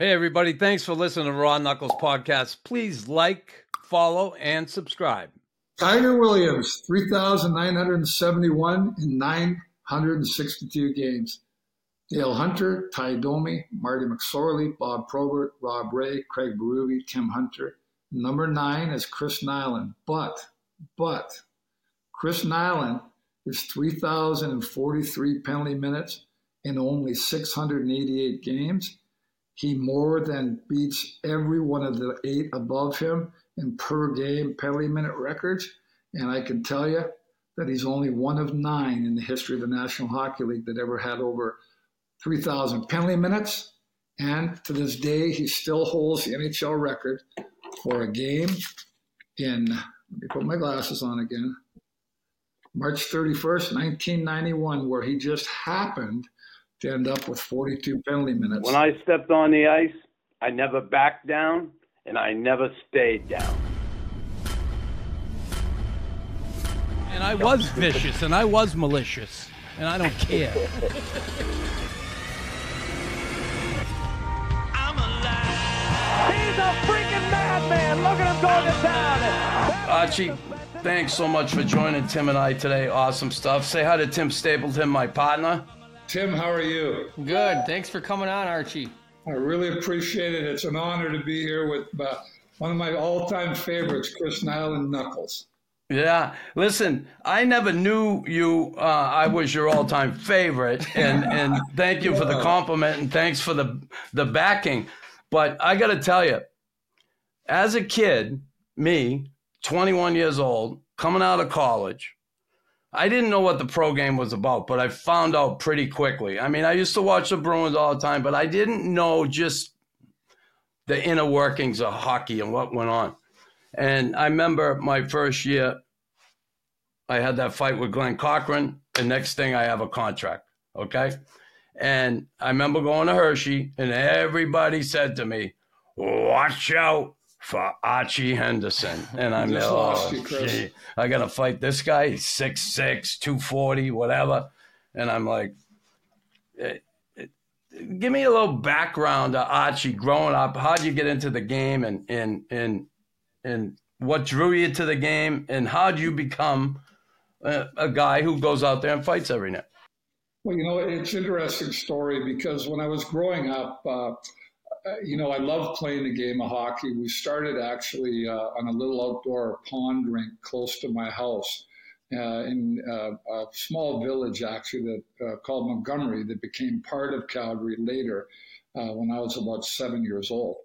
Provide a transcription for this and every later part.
Hey, everybody. Thanks for listening to Raw Knuckles Podcast. Please like, follow, and subscribe. Tiger Williams, 3,971 in 962 games. Dale Hunter, Tie Domi, Marty McSorley, Bob Probert, Rob Ray, Craig Berube, Tim Hunter. Number nine is Chris Nilan. But, but, Chris Nilan is 3,043 penalty minutes in only 688 games. He more than beats every one of the eight above him in per game penalty minute records. And I can tell you that he's only one of nine in the history of the National Hockey League that ever had over 3,000 penalty minutes. And to this day, he still holds the NHL record for a game in, let me put my glasses on again, March 31st, 1991, where he just happened to end up with 42 penalty minutes. When I stepped on the ice, I never backed down and I never stayed down. And I was vicious and I was malicious, and I don't care. He's a freaking madman. Look at him going to town. Archie, thanks so much for joining Tim and I today. Awesome stuff. Say hi to Tim Stapleton, my partner. Tim, how are you? Good. Thanks for coming on, Archie. I really appreciate it. It's an honor to be here with uh, one of my all-time favorites, Chris Nilan Knuckles. Yeah, listen, I never knew you. Uh, I was your all-time favorite, and and thank you for the compliment, and thanks for the the backing. But I got to tell you, as a kid, me, 21 years old, coming out of college, I didn't know what the pro game was about, but I found out pretty quickly. I mean, I used to watch the Bruins all the time, but I didn't know just the inner workings of hockey and what went on. And I remember my first year, I had that fight with Glen Cochrane. The next thing, I have a contract. Okay. And I remember going to Hershey, and everybody said to me, Watch out for Archie Henderson. And I'm Just lost oh, you, Chris. gee, I got to fight this guy. He's 6'6, 240, whatever. And I'm like, eh, eh, give me a little background of Archie growing up. How'd you get into the game and, and, and, and what drew you to the game? And how'd you become a, a guy who goes out there and fights every night? Well, you know, it's an interesting story because when I was growing up, uh, you know, I love playing the game of hockey. We started actually uh, on a little outdoor pond rink close to my house uh, in uh, a small village, actually, that uh, called Montgomery, that became part of Calgary later uh, when I was about seven years old.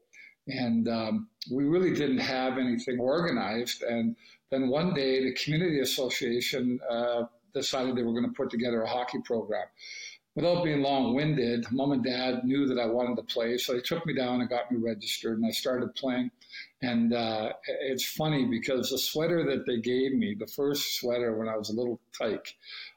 And um, we really didn't have anything organized. And then one day, the community association uh, decided they were going to put together a hockey program without being long-winded, mom and dad knew that I wanted to play, so they took me down and got me registered, and I started playing. And uh, it's funny because the sweater that they gave me, the first sweater when I was a little tyke,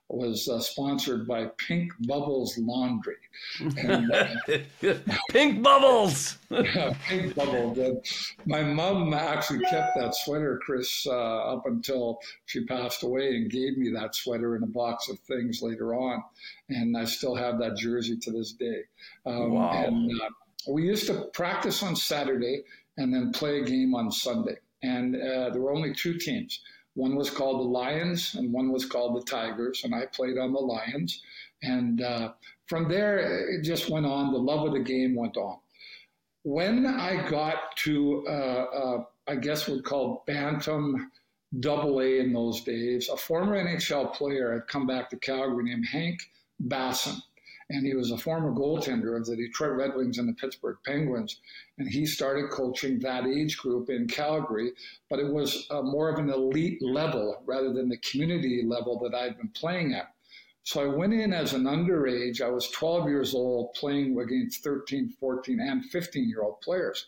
was uh, sponsored by Pink Bubbles Laundry. And, uh, Pink bubbles. yeah, Pink Bubbles. And my mom actually kept that sweater, Chris, uh, up until she passed away and gave me that sweater and a box of things later on. And I still have that jersey to this day. Um, Wow. And uh, we used to practice on Saturday and then play a game on Sunday. And uh, there were only two teams. One was called the Lions and one was called the Tigers. And I played on the Lions. And uh, from there, it just went on. The love of the game went on. When I got to, uh, uh, I guess we'd call Bantam Double A in those days, a former NHL player had come back to Calgary named Hank Bassen. And he was a former goaltender of the Detroit Red Wings and the Pittsburgh Penguins. And he started coaching that age group in Calgary, but it was uh, more of an elite level rather than the community level that I'd been playing at. So I went in as an underage. I was 12 years old playing against 13, 14, and 15 year old players.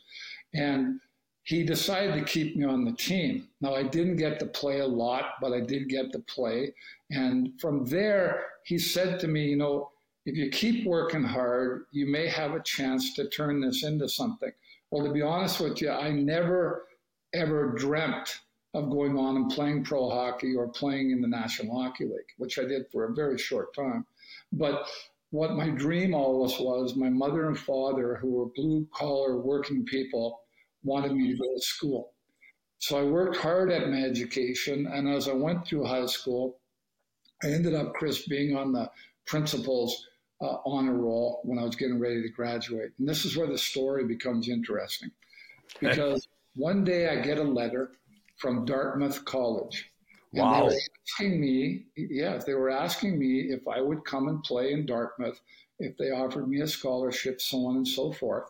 And he decided to keep me on the team. Now, I didn't get to play a lot, but I did get to play. And from there, he said to me, You know, if you keep working hard, you may have a chance to turn this into something. Well, to be honest with you, I never ever dreamt of going on and playing pro hockey or playing in the National Hockey League, which I did for a very short time. But what my dream always was my mother and father, who were blue collar working people, wanted me to go to school. So I worked hard at my education. And as I went through high school, I ended up, Chris, being on the principal's uh, honor roll when I was getting ready to graduate. And this is where the story becomes interesting because one day I get a letter from Dartmouth College. And Wow. they were asking me, yeah, they were asking me if I would come and play in Dartmouth, if they offered me a scholarship, so on and so forth.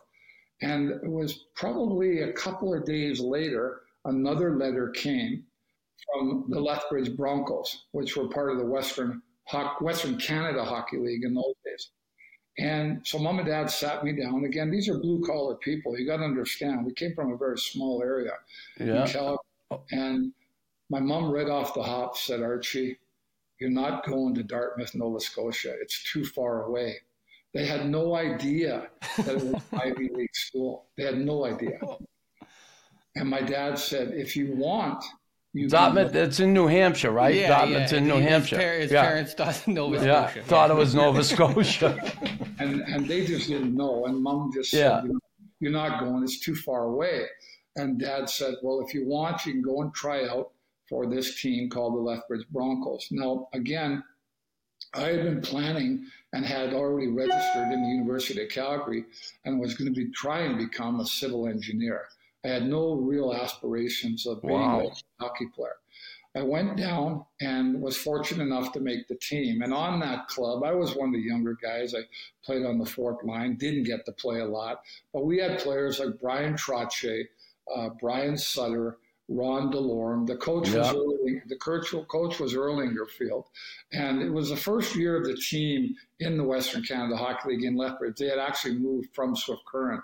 And it was probably a couple of days later, another letter came from the Lethbridge Broncos, which were part of the Western Western Canada Hockey League in those days. And so mom and dad sat me down. Again, these are blue collar people. You got to understand, we came from a very small area in Yeah. Calgary. And my mom read off the hop, said, Archie, you're not going to Dartmouth, Nova Scotia. It's too far away. They had no idea that it was Ivy League school. They had no idea. And my dad said, if you want, you Dartmouth, it's in New Hampshire, right? Yeah, Dartmouth's yeah. in New his Hampshire. par- his yeah. parents thought Nova Scotia. yeah. Scotia. Thought it was Nova Scotia. and and they just didn't know. And mom just Yeah. said, you know, "You're not going. It's too far away." And dad said, "Well, if you want, you can go and try out for this team called the Lethbridge Broncos." Now, again, I had been planning and had already registered in the University of Calgary and was going to be trying to become a civil engineer. I had no real aspirations of being Wow. a hockey player. I went down and was fortunate enough to make the team. And on that club, I was one of the younger guys. I played on the fourth line, didn't get to play a lot, but we had players like Bryan Trottier, uh, Brian Sutter, Ron Delorme. The coach was. Erling, the coach, coach was Earl Ingarfield, and it was the first year of the team in the Western Canada Hockey League in Lethbridge. They had actually moved from Swift Current.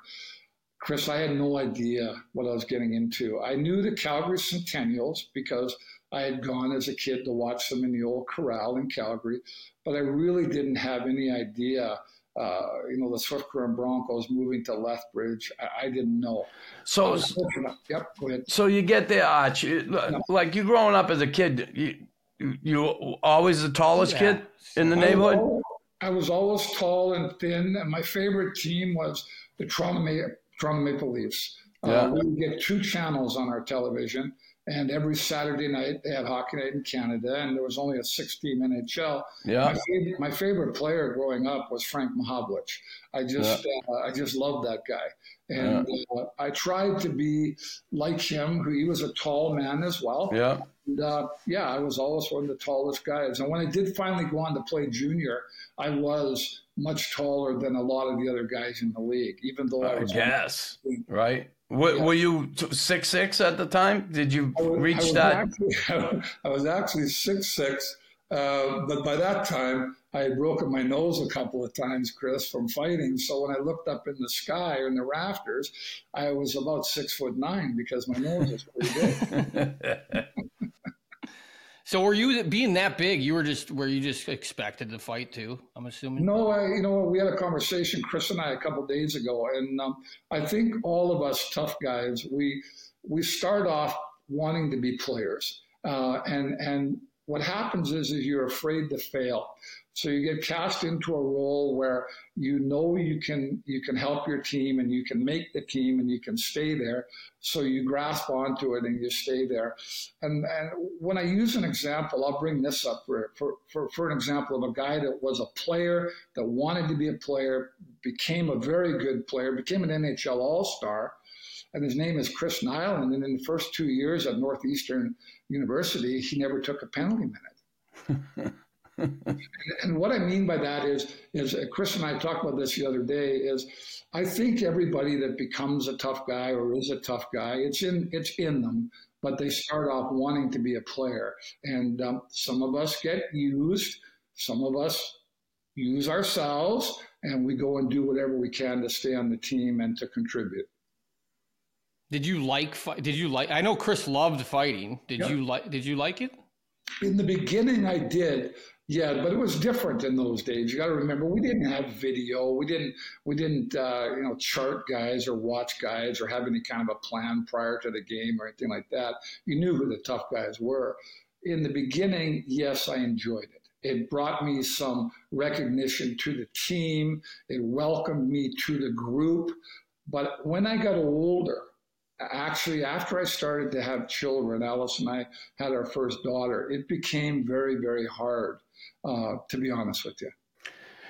Chris, I had no idea what I was getting into. I knew the Calgary Centennials because I had gone as a kid to watch them in the old corral in Calgary, but I really didn't have any idea. Uh, you know, the Swift Current Broncos moving to Lethbridge. I, I didn't know. So, Yep, go ahead. so you get there, Arch. you- Like you growing up as a kid, you, you always the tallest Yeah. kid in the I was neighborhood. I was always tall and thin, and my favorite team was the Toronto, Toronto Maple Leafs. Yeah. Uh, we would get two channels on our television, and every Saturday night they had Hockey Night in Canada, and there was only a six-team NHL. Yeah. My favorite, my favorite player growing up was Frank Mahovlich. I just, uh, I just loved that guy, and uh, I tried to be like him. Who he was a tall man as well. Yeah. And, uh, yeah, I was always one of the tallest guys. And when I did finally go on to play junior, I was much taller than a lot of the other guys in the league, even though I I was. guess. Right. Were, were you six six at the time? Did you I was- I reach was that? Actually, I was actually six six, uh, but by that time I had broken my nose a couple of times, Chris, from fighting. So when I looked up in the sky or in the rafters, I was about six foot nine because my nose was pretty big. So were you being that big? You were just were you just expected to fight too? I'm assuming. No, I, you know, we had a conversation, Chris and I, a couple days ago, and um, I think all of us tough guys, we we start off wanting to be players, uh, and and what happens is, is you're afraid to fail, so you get cast into a role where you know you can you can help your team and you can make the team and you can stay there, so you grasp onto it and you stay there. And, and when I use an example, I'll bring this up for, for, for, for an example of a guy that was a player that wanted to be a player, became a very good player, became an NHL All Star, and his name is Chris Nilan. And in the first two years at Northeastern University, he never took a penalty minute. and what I mean by that is, is uh, Chris and I talked about this the other day. Is I think everybody that becomes a tough guy or is a tough guy, it's in it's in them, but they start off wanting to be a player. And um, some of us get used, some of us use ourselves, and we go and do whatever we can to stay on the team and to contribute. Did you like? Did you like? I know Chris loved fighting. Did Yeah. you like? Did you like it? In the beginning, I did, yeah, but it was different in those days. You got to remember, we didn't have video. We didn't, we didn't, uh, you know, chart guys or watch guys or have any kind of a plan prior to the game or anything like that. You knew who the tough guys were. In the beginning, yes, I enjoyed it. It brought me some recognition to the team. It welcomed me to the group. But when I got older, actually, after I started to have children, Alice and I had our first daughter, it became very, very hard, uh, to be honest with you.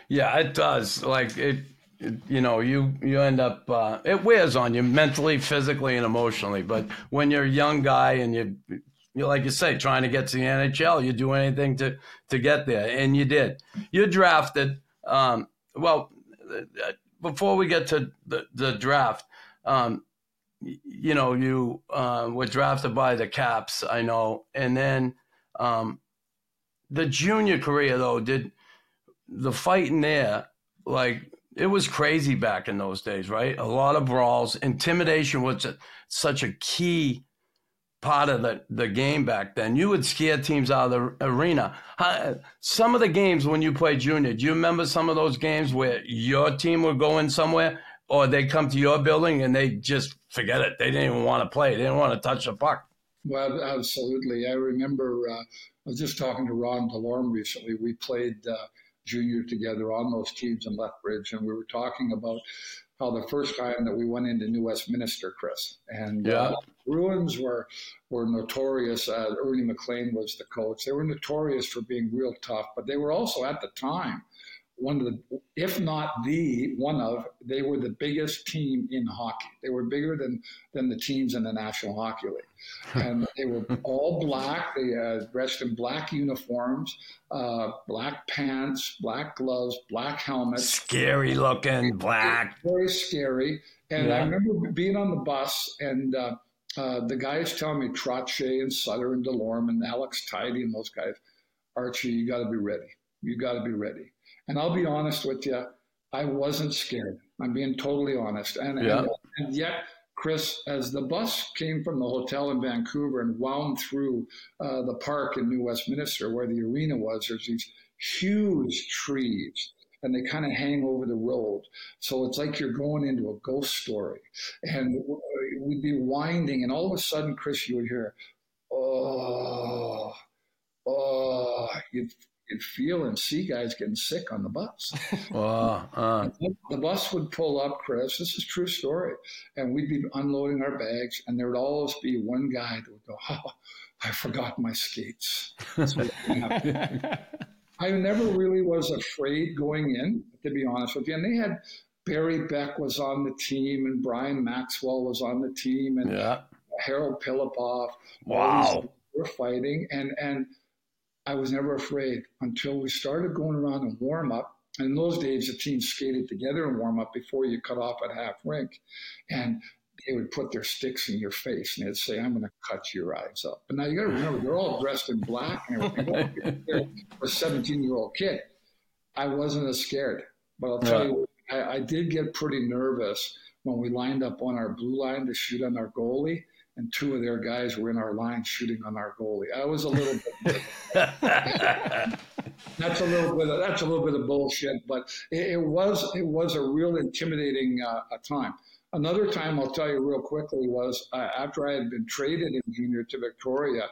Yeah, it does. Like it, it you know, you you end up uh, it wears on you mentally, physically, and emotionally. But when you're a young guy and you you like you say, trying to get to the NHL, you do anything to to get there, and you did. You drafted. Um, well, uh, before we get to the, the draft, um, you know, you uh, were drafted by the Caps, I know, and then um, the junior career though did the fighting there like it was crazy back in those days, right? A lot of brawls, intimidation was a, such a key part of the, the game back then. You would scare teams out of the arena. Some of the games when you played junior, do you remember some of those games where your team would go in somewhere or they come to your building and they just forget it? They didn't even want to play. They didn't want to touch the puck. Well, absolutely. I remember uh, I was just talking to Ron Delorme recently. We played uh, junior together on those teams in Lethbridge, and we were talking about how the first time that we went into New Westminster, Chris, and uh, yeah. uh, Bruins were were notorious. Uh, Ernie McLean was the coach. They were notorious for being real tough, but they were also at the time one of the, if not the one of, they were the biggest team in hockey. They were bigger than than the teams in the National Hockey League, and they were all black. They uh, dressed in black uniforms, uh, black pants, black gloves, black helmets. Scary looking, black. Very scary. And yeah. I remember being on the bus and. Uh, uh, the guys telling me Trottier and Sutter and Delorme and Alex Tidey and those guys, Archie, you got to be ready. You got to be ready. And I'll be honest with you, I wasn't scared. I'm being totally honest. And, yeah. and, and, yet, Chris, as the bus came from the hotel in Vancouver and wound through uh, the park in New Westminster where the arena was, there's these huge trees and they kind of hang over the road. So it's like you're going into a ghost story. And we'd be winding, and all of a sudden, Chris, you would hear, oh, oh, you'd could feel and see guys getting sick on the bus. Wow. Uh. The bus would pull up, Chris. This is true story. And we'd be unloading our bags, and there would always be one guy that would go, Oh, I forgot my skates. I never really was afraid going in, to be honest with you. And they had Barry Beck was on the team, and Brian Maxwell was on the team, and yeah. Harold Phillipoff. Wow. Were fighting. And, and, I was never afraid until we started going around and warm up. And in those days, the teams skated together and warm up before you cut off at half rink. And they would put their sticks in your face and they'd say, I'm going to cut your eyes up. But now you got to remember, they're all dressed in black and everything. For a 17 year old kid, I wasn't as scared. But I'll tell yeah. you, I, I did get pretty nervous when we lined up on our blue line to shoot on our goalie and two of their guys were in our line shooting on our goalie. I was a little bit. that's a little bit. Of, that's a little bit of bullshit, but it, it was it was a real intimidating uh, time. Another time, I'll tell you real quickly, was uh, after I had been traded in junior to Victoria.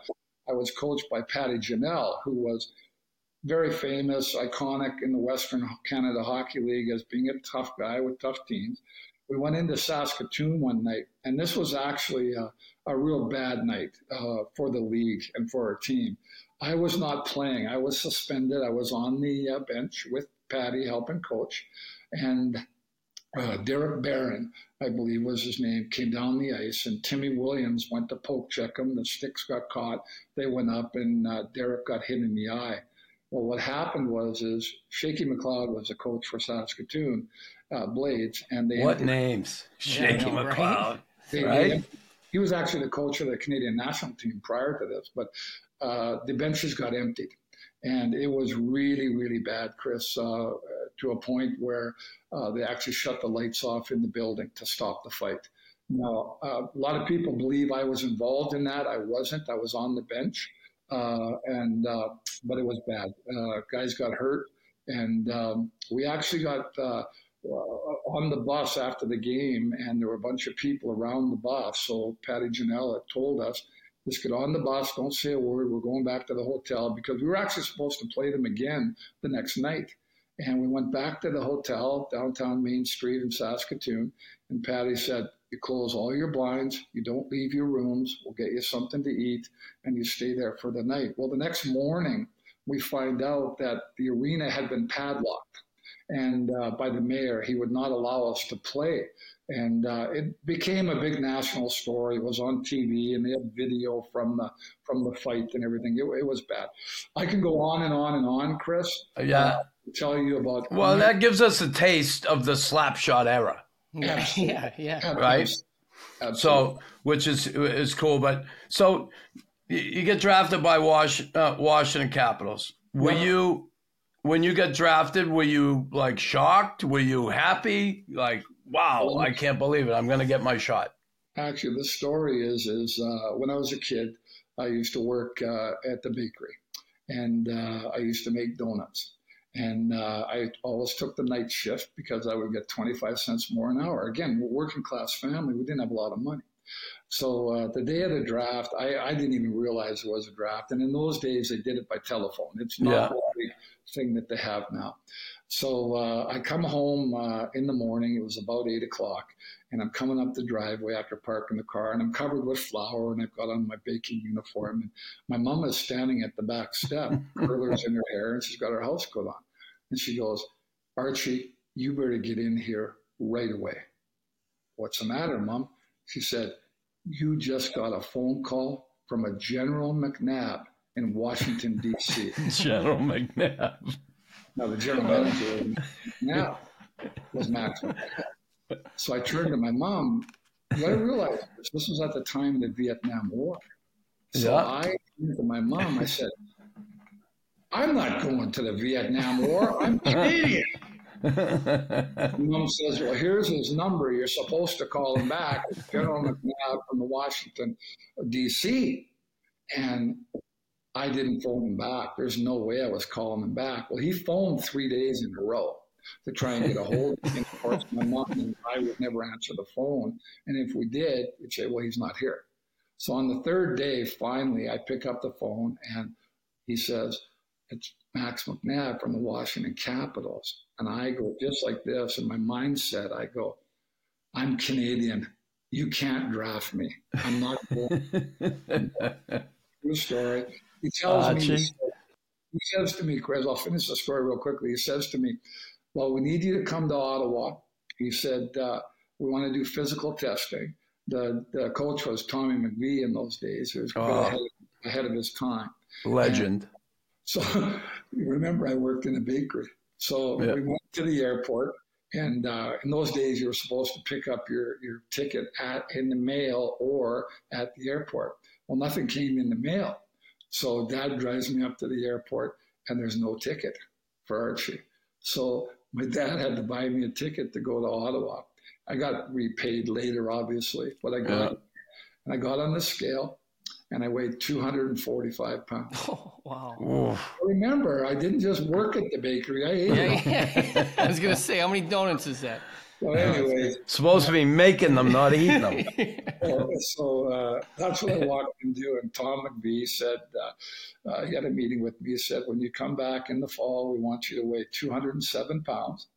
I was coached by Patty Ginnell, who was very famous, iconic in the Western Canada Hockey League as being a tough guy with tough teams we went into Saskatoon one night, and this was actually a, a real bad night uh, for the league and for our team. I was not playing. I was suspended. I was on the uh, bench with Patty helping coach, and uh, Derek Barron, I believe was his name, came down the ice, and Timmy Williams went to poke check him. The sticks got caught. They went up, and uh, Derek got hit in the eye. Well, what happened was is Jackie McLeod was a coach for Saskatoon, uh, Blades, and they what names? Jackie yeah, McLeod, right? They, right? They, he was actually the coach of the Canadian national team prior to this, but uh, the benches got emptied, and it was really, really bad, Chris, uh, to a point where uh, they actually shut the lights off in the building to stop the fight. Now, uh, a lot of people believe I was involved in that. I wasn't. I was on the bench, uh, and but it was bad. guys got hurt, and um, we actually got uh, Uh, on the bus after the game, and there were a bunch of people around the bus. So Patty Ginnell told us Just get on the bus, don't say a word. We're going back to the hotel because we were actually supposed to play them again the next night. And we went back to the hotel downtown Main Street in Saskatoon. And Patty said, You close all your blinds, you don't leave your rooms, we'll get you something to eat, and you stay there for the night. Well, the next morning, we find out that the arena had been padlocked and uh, by the mayor. He would not allow us to play. And uh, it became a big national story. It was on TV, and they had video from the from the fight and everything. It, it was bad. I can go on and on and on, Chris. Yeah. Uh, tell you about. Well, that gives us a taste of the slapshot era, Yeah, Absolutely. yeah, yeah. right? Absolutely. So, which is is cool. But so you, you get drafted by Wash, uh, Washington Capitals. Were Yeah. you when you got drafted? Were you like shocked? Were you happy? Like, wow, I can't believe it! I'm going to get my shot. Actually, the story is is uh, when I was a kid, I used to work uh, at the bakery, and uh, I used to make donuts. And uh, I always took the night shift because I would get 25 cents more an hour. Again, we're working class family. We didn't have a lot of money. So uh, the day of the draft, I, I didn't even realize there was a draft. And in those days, they did it by telephone. It's not Yeah. big thing that they have now. So uh, I come home uh, in the morning. It was about eight o'clock, and I'm coming up the driveway after parking the car, and I'm covered with flour, and I've got on my baking uniform. And my mom is standing at the back step, curlers in her hair, and she's got her house coat on. And she goes, Archie, you better get in here right away. What's the matter, Mom? She said, You just got a phone call from a General McNab in Washington, D.C. General McNab. Now, the general manager McNab was Max McNab. So I turned to my mom. You gotta realize this, this was at the time of the Vietnam War. So Yeah. I turned to my mom. I said, I'm not going to the Vietnam War. I'm Canadian. My mom says, Well, here's his number. You're supposed to call him back. General McNab from the Washington, D.C. And I didn't phone him back. There's no way I was calling him back. Well, he phoned three days in a row to try and get a hold of me. And of course, my mom and I would never answer the phone. And if we did, we'd say, Well, he's not here. So on the third day, finally, I pick up the phone and he says, It's Max McNab from the Washington Capitals. And I go just like this, and my mindset, I go, I'm Canadian. You can't draft me. I'm not going. True story. He tells me, he says to me, Chris, I'll finish the story real quickly. He says to me, Well, we need you to come to Ottawa. He said, uh, We want to do physical testing. The, the coach was Tommy McVie in those days. He was Oh. ahead, ahead of his time. Legend. So you remember, I worked in a bakery. So Yeah. we went to the airport, and uh, in those days, you were supposed to pick up your, your ticket at in the mail or at the airport. Well, nothing came in the mail. So Dad drives me up to the airport, and there's no ticket for Archie. So my dad had to buy me a ticket to go to Ottawa. I got repaid later, obviously, but I got Yeah. and I got on the scale, and I weighed 245 pounds. Oh, wow. Oof. Remember, I didn't just work at the bakery. I ate Yeah, yeah. I was gonna say, how many donuts is that? So anyway, Supposed to be making them, not eating them. so, so uh, that's what I walked into. And Tom McVie said, uh, uh, he had a meeting with me. He said, when you come back in the fall, we want you to weigh 207 pounds.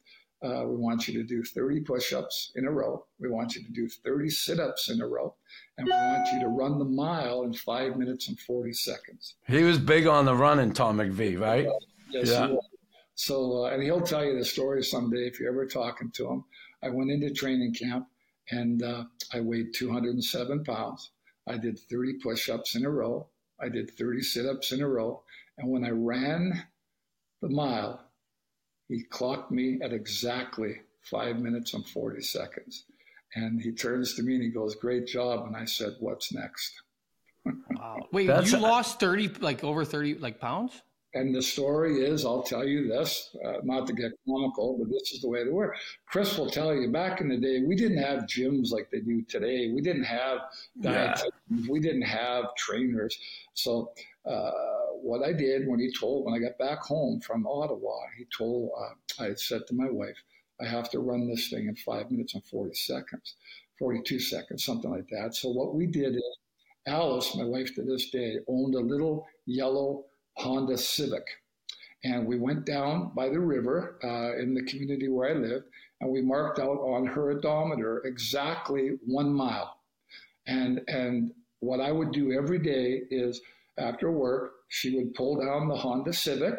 Uh, we want you to do 30 push ups in a row. We want you to do 30 sit ups in a row. And we want you to run the mile in five minutes and 40 seconds. He was big on the running, Tom McVie, right? Yes, Yeah. he was. So, uh, and he'll tell you the story someday if you're ever talking to him. I went into training camp and uh, I weighed 207 pounds. I did 30 push ups in a row. I did 30 sit ups in a row. And when I ran the mile, he clocked me at exactly five minutes and 40 seconds. And he turns to me and he goes, Great job. And I said, What's next? Wow. Wait, That's- you lost thirty, like over thirty, like pounds? And the story is, I'll tell you this, uh, not to get comical, but this is the way they were. Chris will tell you, back in the day, we didn't have gyms like they do today. We didn't have Yeah. We didn't have trainers. So uh, what I did when he told, when I got back home from Ottawa, he told, uh, I said to my wife, I have to run this thing in five minutes and 40 seconds, 42 seconds, something like that. So what we did is Alice, my wife to this day, owned a little yellow Honda Civic. And we went down by the river uh, in the community where I lived, and we marked out on her odometer exactly one mile. And, and what I would do every day is after work, she would pull down the Honda Civic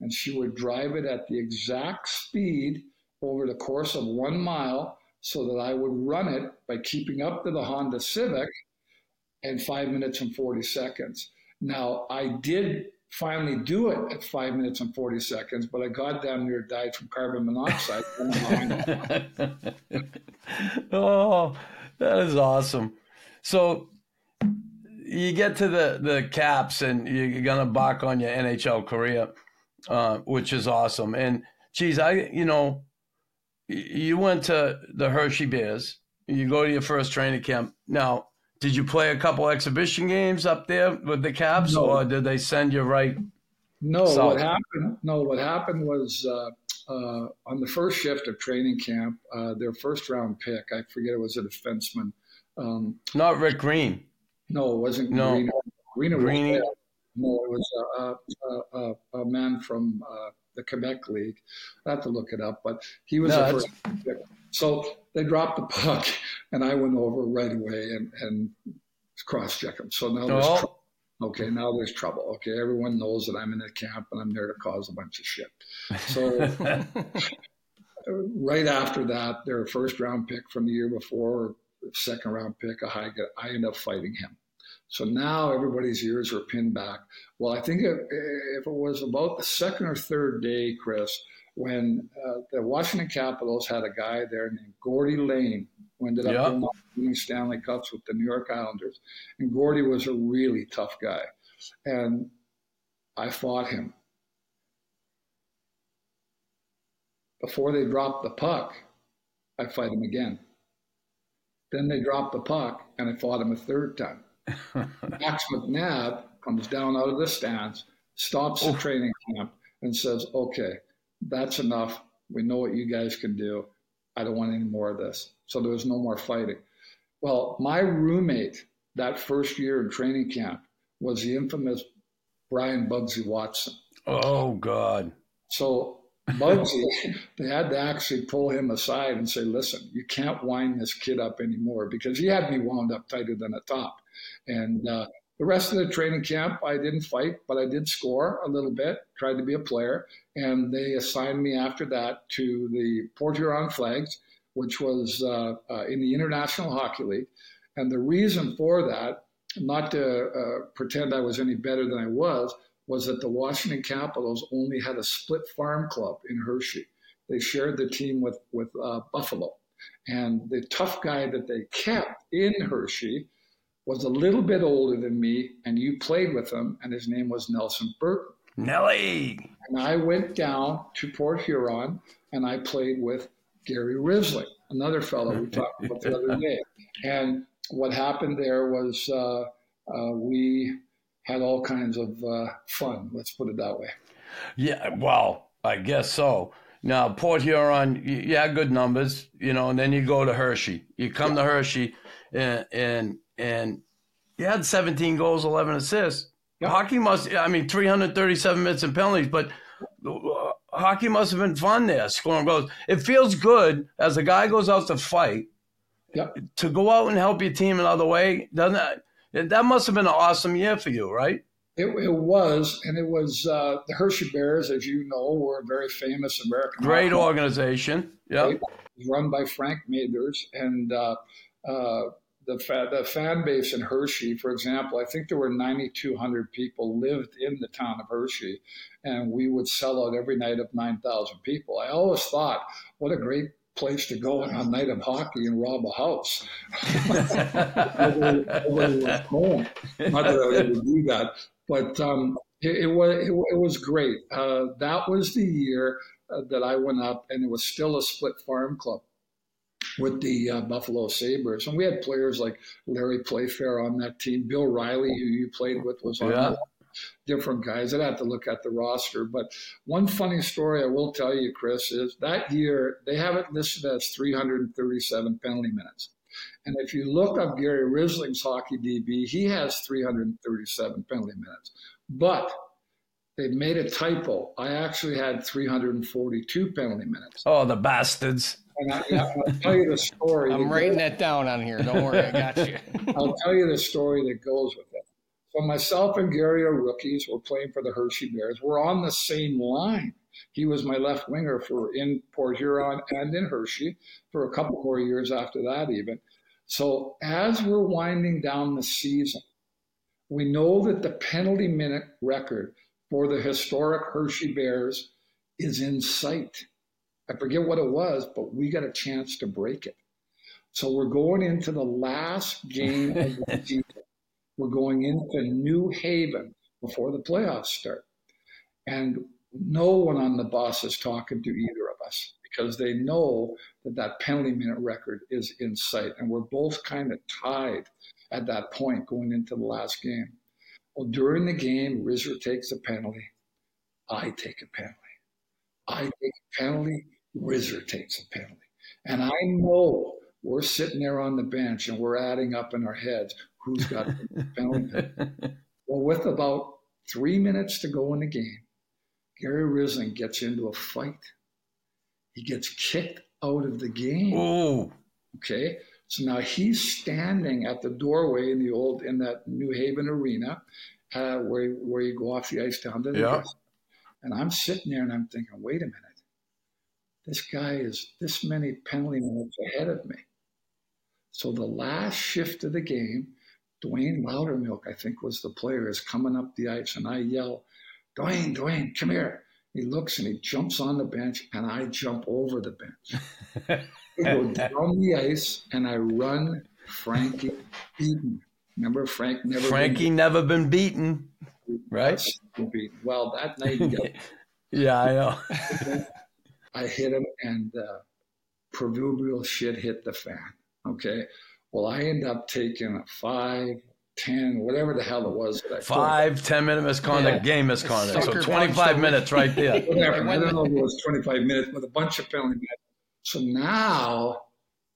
and she would drive it at the exact speed over the course of one mile so that I would run it by keeping up to the Honda Civic in five minutes and 40 seconds. Now, I did finally do it at five minutes and 40 seconds, but I goddamn near died from carbon monoxide. oh, that is awesome. So you get to the, the caps and you're going to bark on your NHL career, uh, which is awesome. And geez, I, you know, you went to the Hershey Bears. You go to your first training camp. Now, did you play a couple exhibition games up there with the Caps, no. or did they send you right? No. South? What happened? No. What happened was uh, uh, on the first shift of training camp, uh, their first round pick. I forget it was a defenseman. Um, Not Rick Green. No, it wasn't no. Green. Green was no, it was a, a, a, a man from uh, the Quebec League. I have to look it up, but he was no, the first pick. So they dropped the puck, and I went over right away and, and cross check them. So now there's oh. trouble. Okay, now there's trouble. Okay, everyone knows that I'm in a camp and I'm there to cause a bunch of shit. So right after that, their first round pick from the year before, second round pick, a I, I end up fighting him. So now everybody's ears are pinned back. Well, I think if, if it was about the second or third day, Chris, when uh, the Washington Capitals had a guy there named Gordy Lane, who ended up yep. winning Stanley Cups with the New York Islanders. And Gordy was a really tough guy. And I fought him. Before they dropped the puck, I fight him again. Then they dropped the puck, and I fought him a third time. Max McNab comes down out of the stands, stops the training camp, and says, "Okay, that's enough. We know what you guys can do. I don't want any more of this. So there was no more fighting. Well, my roommate that first year in training camp was the infamous Brian Bugsy Watson. Oh, God. So Bugsy, they had to actually pull him aside and say, listen, you can't wind this kid up anymore because he had me wound up tighter than a top. And uh, the rest of the training camp, I didn't fight, but I did score a little bit, tried to be a player. And they assigned me after that to the Port Huron Flags, which was uh, uh, in the International Hockey League. And the reason for that, not to uh, pretend I was any better than I was, was that the Washington Capitals only had a split farm club in Hershey. They shared the team with, with uh, Buffalo. And the tough guy that they kept in Hershey was a little bit older than me, and you played with him, and his name was Nelson Burton. Nelly. And I went down to Port Huron, and I played with Gary Rissling, another fellow we talked about the other day. And what happened there was uh, uh, we had all kinds of uh, fun. Let's put it that way. Yeah, well, I guess so. Now, Port Huron, you had good numbers, you know, and then you go to Hershey. You come yeah. to Hershey, and, and and he had 17 goals, 11 assists. Yep. Hockey must, I mean, 337 minutes and penalties, but uh, hockey must have been fun there, scoring goals. It feels good as a guy goes out to fight yep. to go out and help your team another way. Doesn't that, that must have been an awesome year for you, right? It, it was, and it was uh, the Hershey Bears, as you know, were a very famous American. Great organization. Yeah, run by Frank Mathers, and uh, uh, the, fa- the fan base in Hershey, for example, I think there were 9,200 people lived in the town of Hershey, and we would sell out every night of 9,000 people. I always thought, what a great place to go on a night of hockey and rob a house. nobody, nobody was home. Not that I would do that, but um, it, it, was it, it, was great. Uh, that was the year uh, that I went up, and it was still a split farm club with the uh, Buffalo Sabres. And we had players like Larry Playfair on that team. Bill Riley, who you played with, was on yeah. different guys. I'd have to look at the roster. But one funny story I will tell you, Chris, is that year they have it listed as 337 penalty minutes. And if you look up Gary Rissling's hockey DB, he has 337 penalty minutes. But they made a typo. I actually had 342 penalty minutes. Oh, the bastards. And I, will tell you the story. I'm writing that down on here. Don't worry, I got you. I'll tell you the story that goes with it. So myself and Gary are rookies. We're playing for the Hershey Bears. We're on the same line. He was my left winger for in Port Huron and in Hershey for a couple more years after that, even. So as we're winding down the season, we know that the penalty minute record for the historic Hershey Bears is in sight. I forget what it was, but we got a chance to break it. So we're going into the last game of the season. We're going into New Haven before the playoffs start. And no one on the bus is talking to either of us because they know that that penalty minute record is in sight. And we're both kind of tied at that point going into the last game. Well, during the game, Rizzer takes a penalty. I take a penalty. I take a penalty. Rizzer takes a penalty. And I know we're sitting there on the bench and we're adding up in our heads who's got the penalty. well, with about three minutes to go in the game, Gary Rissling gets into a fight. He gets kicked out of the game. Oh. Okay. So now he's standing at the doorway in the old in that New Haven arena, uh, where where you go off the ice down to the yeah. And I'm sitting there and I'm thinking, wait a minute, this guy is this many penalty minutes ahead of me. So the last shift of the game, Dwayne Loudermilk, I think was the player, is coming up the ice, and I yell, Dwayne, Dwayne, come here. He looks and he jumps on the bench, and I jump over the bench. I go down the ice, and I run Frankie Beaton. Remember, Frank never Frankie been never been beaten, right? Well, that night yeah, I know. I hit him, and uh, proverbial shit hit the fan. Okay. Well, I end up taking a five, 10, whatever the hell it was. That I Five, 10 minute misconduct, yeah. game misconduct. So 25 minutes right there. whatever. I don't know if it was 25 minutes, but a bunch of penalty minutes. So now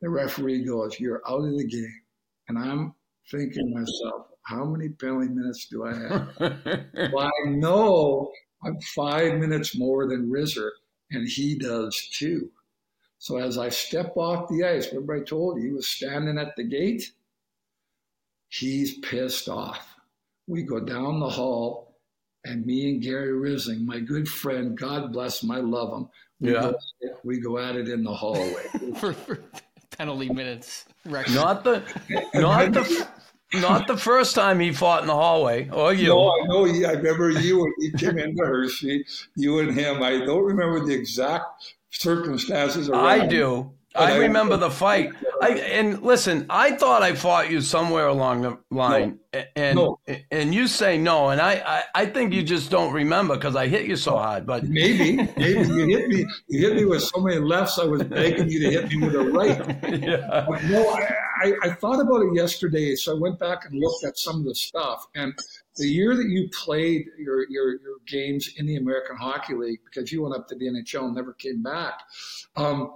the referee goes, You're out of the game. And I'm thinking to myself, How many penalty minutes do I have? well, I know I'm five minutes more than Rizzer, and he does too. So as I step off the ice, remember I told you he was standing at the gate? He's pissed off. We go down the hall, and me and Gary Rissling, my good friend, God bless him, I love him. We, yeah. go, we go at it in the hallway. for, for, penalty minutes. Record. Not the, not the, not the first time he fought in the hallway, or you. No, I know. He, I remember you when he came into Hershey. You and him. I don't remember the exact circumstances. I do. I remember the fight. I and listen, I thought I fought you somewhere along the line, no. and no. and you say no, and I, I, I think you just don't remember because I hit you so hard. But maybe maybe you hit me you hit me with so many lefts. I was begging you to hit me with a right. yeah. But no, I, I, I thought about it yesterday, so I went back and looked at some of the stuff. And the year that you played your your, your games in the American Hockey League, because you went up to the NHL and never came back. Um,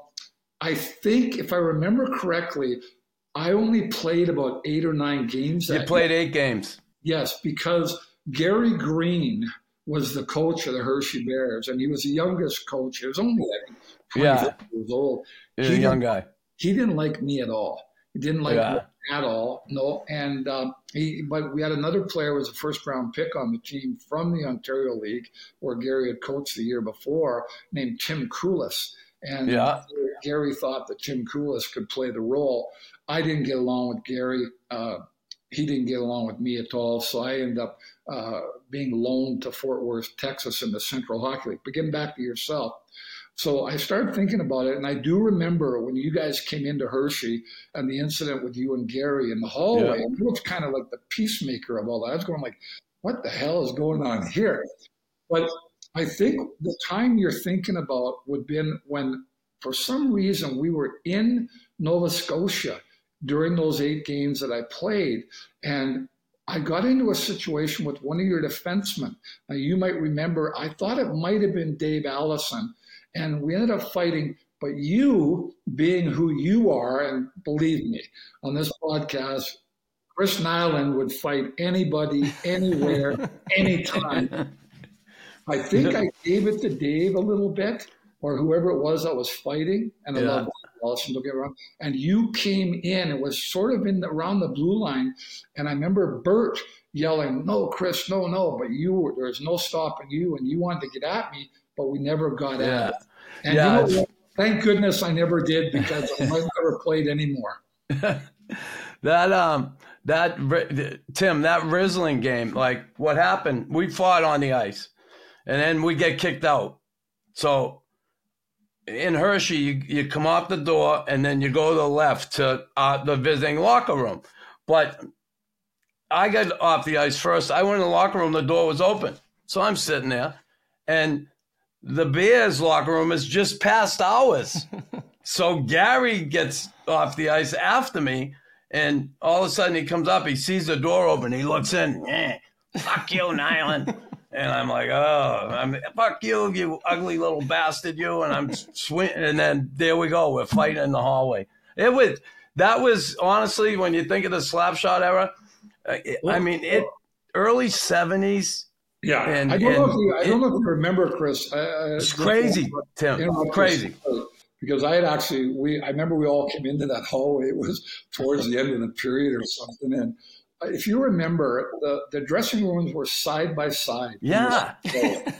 I think, if I remember correctly, I only played about eight or nine games. You played eight games. Yes, because Gary Green was the coach of the Hershey Bears, and he was the youngest coach. He was only like 20 yeah. years old. He's a young guy. He didn't like me at all. He didn't like yeah. at all. No, and um, he. But we had another player was a first round pick on the team from the Ontario League, where Gary had coached the year before, named Tim Coulis. And yeah. Gary thought that Tim Coulis could play the role. I didn't get along with Gary. Uh, he didn't get along with me at all. So I ended up uh, being loaned to Fort Worth, Texas, in the Central Hockey League. But getting back to yourself. So I started thinking about it, and I do remember when you guys came into Hershey and the incident with you and Gary in the hallway. Yeah. And it was kind of like the peacemaker of all that. I was going like, "What the hell is going on here?" But I think the time you're thinking about would been when, for some reason, we were in Nova Scotia during those eight games that I played, and I got into a situation with one of your defensemen. Now, you might remember, I thought it might have been Dave Allison, and we ended up fighting But you, being who you are, and believe me, on this podcast, Chris Nilan would fight anybody, anywhere, anytime. I think I gave it to Dave a little bit, or whoever it was that was fighting, and I Yeah. love Allison, don't get wrong. And you came in, it was sort of in the, around the blue line, and I remember Bert yelling, "No, Chris, no, no!" But you, were- there was no stopping you, and you wanted to get at me, but we never got Yeah. at it. And Yeah, you know? Thank goodness I never did because I might never played anymore. That um that Tim that Rissling game like what happened we fought on the ice and then we get kicked out so in Hershey you, you come off the door and then you go to the left to uh, the visiting locker room but I got off the ice first I went in the locker room the door was open so I'm sitting there and the Bears locker room is just past ours so Gary gets off the ice after me, and all of a sudden he comes up, he sees the door open, he looks in, eh, fuck you, Nilan. And I'm like, oh, I'm, fuck you, you ugly little bastard, you. And I'm swing, and then there we go, we're fighting in the hallway. It was that was honestly when you think of the slapshot era. I, I mean, it early '70s. Yeah, And- I don't know if you, I don't know if you remember, Chris. Uh, It's crazy, Tim. interrupt Crazy. Because I had actually, we I remember we all came into that hallway. It was towards the end of the period or something. And if you remember, the, the dressing rooms were side by side. Yeah.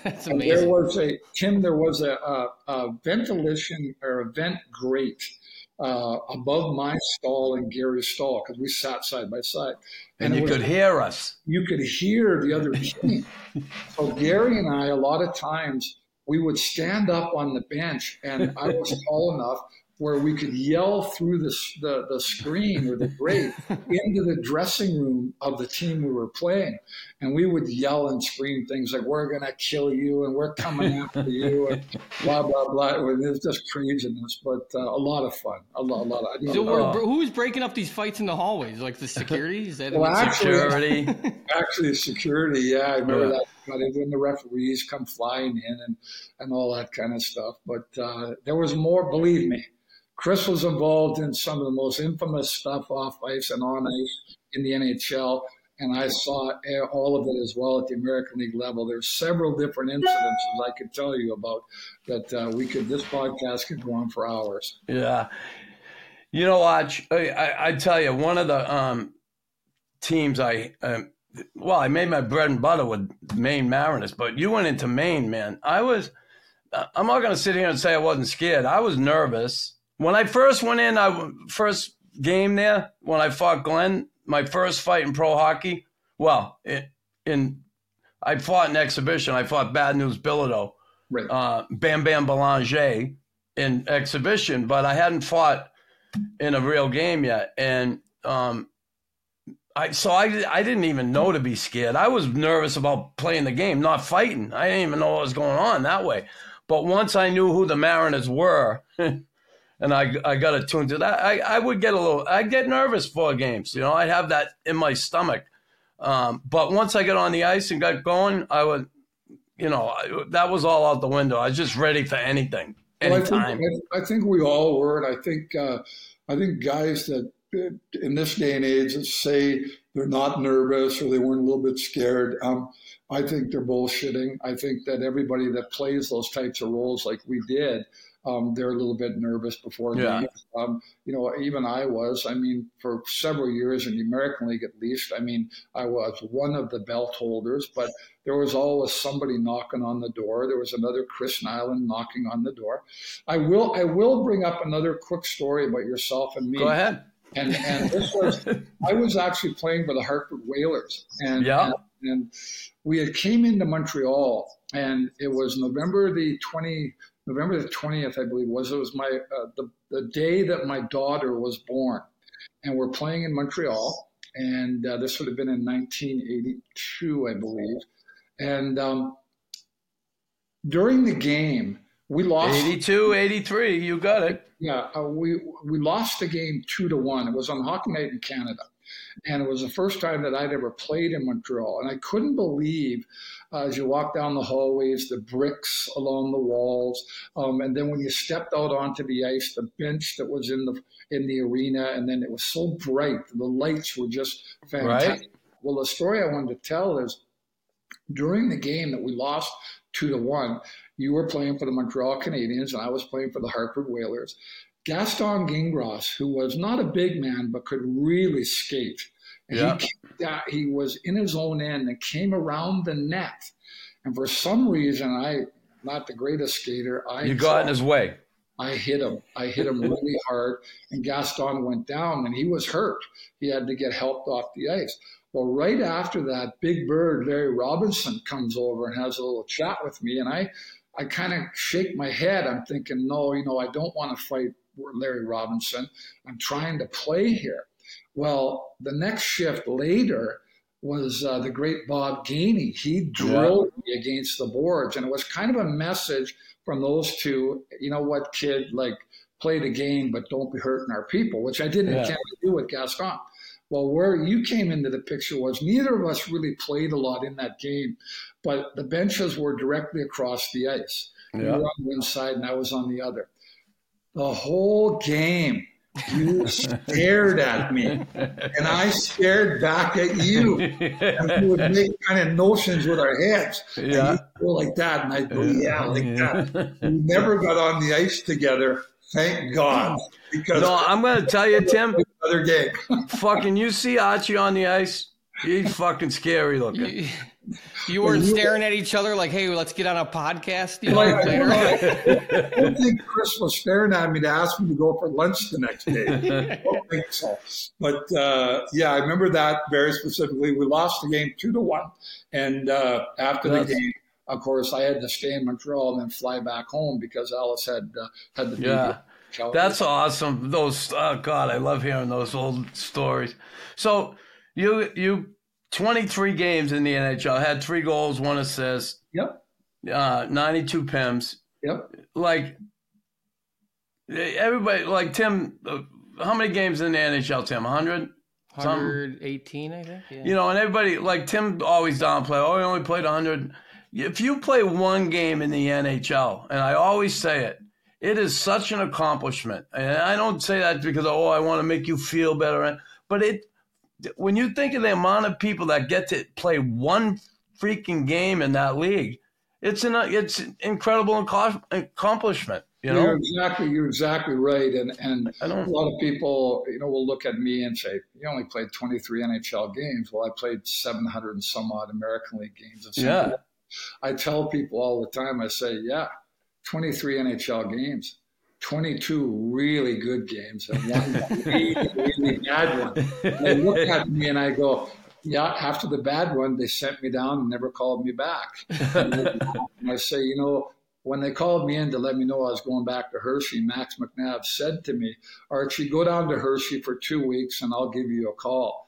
That's And there was a Tim. There was a, a, a ventilation or a vent grate uh, above my stall and Gary's stall because we sat side by side, And it you was- could hear us. you could hear the other team. so Gary and I, a lot of times, we would stand up on the bench, and I was tall enough where we could yell through the, the, the screen or the grate into the dressing room of the team we were playing. And we would yell and scream things like, we're going to kill you and we're coming after you and blah, blah, blah. It was just craziness, but uh, a lot of fun. A lot, a lot of So we're, who's breaking up these fights in the hallways? Like the security? Is that Well, actually- Security. Actually, security, yeah, I remember Yeah. that. But when the referees come flying in and, and all that kind of stuff. But uh, there was more, believe me. Chris was involved in some of the most infamous stuff off ice and on ice in the NHL. And I saw all of it as well at the American League level. There's several different incidences I could tell you about that uh, we could, this podcast could go on for hours. Yeah. You know, I, I, I tell you, one of the um, teams I, um, well, I made my bread and butter with Maine Mariners, but you went into Maine, man. I was, I'm not going to sit here and say I wasn't scared. I was nervous. When I first went in, I first game there, when I fought Glen, my first fight in pro hockey, well, in, in I fought an exhibition. I fought Bad News Bilodeau Right. uh, Bam Bam Belanger in exhibition, but I hadn't fought in a real game yet. And um, I so I I didn't even know to be scared. I was nervous about playing the game, not fighting. I didn't even know what was going on that way. But once I knew who the Mariners were, and I I got attuned to that, I, I would get a little I'd get nervous for games. You know, I'd have that in my stomach. Um, but once I got on the ice and got going, I would, you know, I, that was all out the window. I was just ready for anything, Well, anytime. I think, I, I think we all were, and I think uh, I think guys that uh, in this day and age that say they're not nervous or they weren't a little bit scared, um, I think they're bullshitting. I think that everybody that plays those types of roles like we did, um, they're a little bit nervous before Yeah. games. Um, you know, even I was. I mean, for several years in the American League, at least. I mean, I was one of the belt holders, but there was always somebody knocking on the door. There was another Chris Nilan knocking on the door. I will. I will bring up another quick story about yourself and me. Go ahead. And and this was I was actually playing for the Hartford Whalers, and Yeah. and, and we had came into Montreal, and it was November the twenty November the twentieth, I believe was. It was my uh, the the day that my daughter was born, and we're playing in Montreal, and uh, this would have been in 1982, I believe, and um, during the game we lost. 82, 83, you got it. Yeah, uh, we we lost the game two to one. It was on Hockey Night in Canada, And it was the first time that I'd ever played in Montreal. And I couldn't believe uh, as you walk down the hallways, the bricks along the walls, um, and then when you stepped out onto the ice, the bench that was in the in the arena, and then it was so bright, the lights were just fantastic. Right. Well, the story I wanted to tell is during the game that we lost two to one, you were playing for the Montreal Canadiens, and I was playing for the Hartford Whalers. Gaston Gingras, who was not a big man but could really skate, yeah. He, he was in his own end and came around the net. And for some reason, I, not the greatest skater, I you got in his way. I hit him. I hit him really hard, and Gaston went down, and he was hurt. He had to get helped off the ice. Well, right after that, Big Bird Larry Robinson comes over and has a little chat with me, and I, I kind of shake my head. I'm thinking, no, you know, I don't want to fight Larry Robinson. I'm trying to play here. Well, the next shift later was uh, the great Bob Gainey. He drilled yeah. me against the boards, and it was kind of a message from those two. You know what, kid? Like, play the game, but don't be hurting our people, which I didn't yeah. intend to do with Gaston. Well, where you came into the picture was neither of us really played a lot in that game, but the benches were directly across the ice. Yeah. You were on one side and I was on the other. The whole game, you stared at me, and I stared back at you. And we would make kind of notions with our heads. Yeah. And go like that, and I'd go, yeah, like yeah. that. We never got on the ice together. Thank God. Because no, I'm going to tell you, Tim. Another game. fucking, you see Archie on the ice? He's fucking scary looking. You weren't staring at each other like, "Hey, let's get on a podcast." You know, like, I, don't think Chris was staring at me to ask me to go for lunch the next day. I don't think so. But uh, yeah, I remember that very specifically. We lost the game two to one, and uh, after That's, the game, of course, I had to stay in Montreal and then fly back home because Alice had uh, had the yeah. That's awesome. Those oh god, I love hearing those old stories. So you you 23 games in the NHL, had three goals, one assist. Yep. Uh, 92 PIMS. Yep. Like everybody, like Tim, uh, how many games in the NHL, Tim? 100? 118, I think. Yeah. You know, and everybody, like Tim always downplay, oh, he only played 100. If you play one game in the NHL, and I always say it, it is such an accomplishment. And I don't say that because, oh, I want to make you feel better. But it, when you think of the amount of people that get to play one freaking game in that league, it's an uh, it's an incredible accomplishment. You know, you're exactly you're exactly right, and and a lot of people you know will look at me and say, "You only played 23 NHL games." Well, I played 700 and some odd American League games. yeah, I tell people all the time. I say, "Yeah, 23 NHL games." 22 really good games and one really, really bad one. And they look at me and I go, yeah, after the bad one, they sent me down and never called me back. And I say, you know, when they called me in to let me know I was going back to Hershey, Max McNab said to me, Archie, go down to Hershey for two weeks and I'll give you a call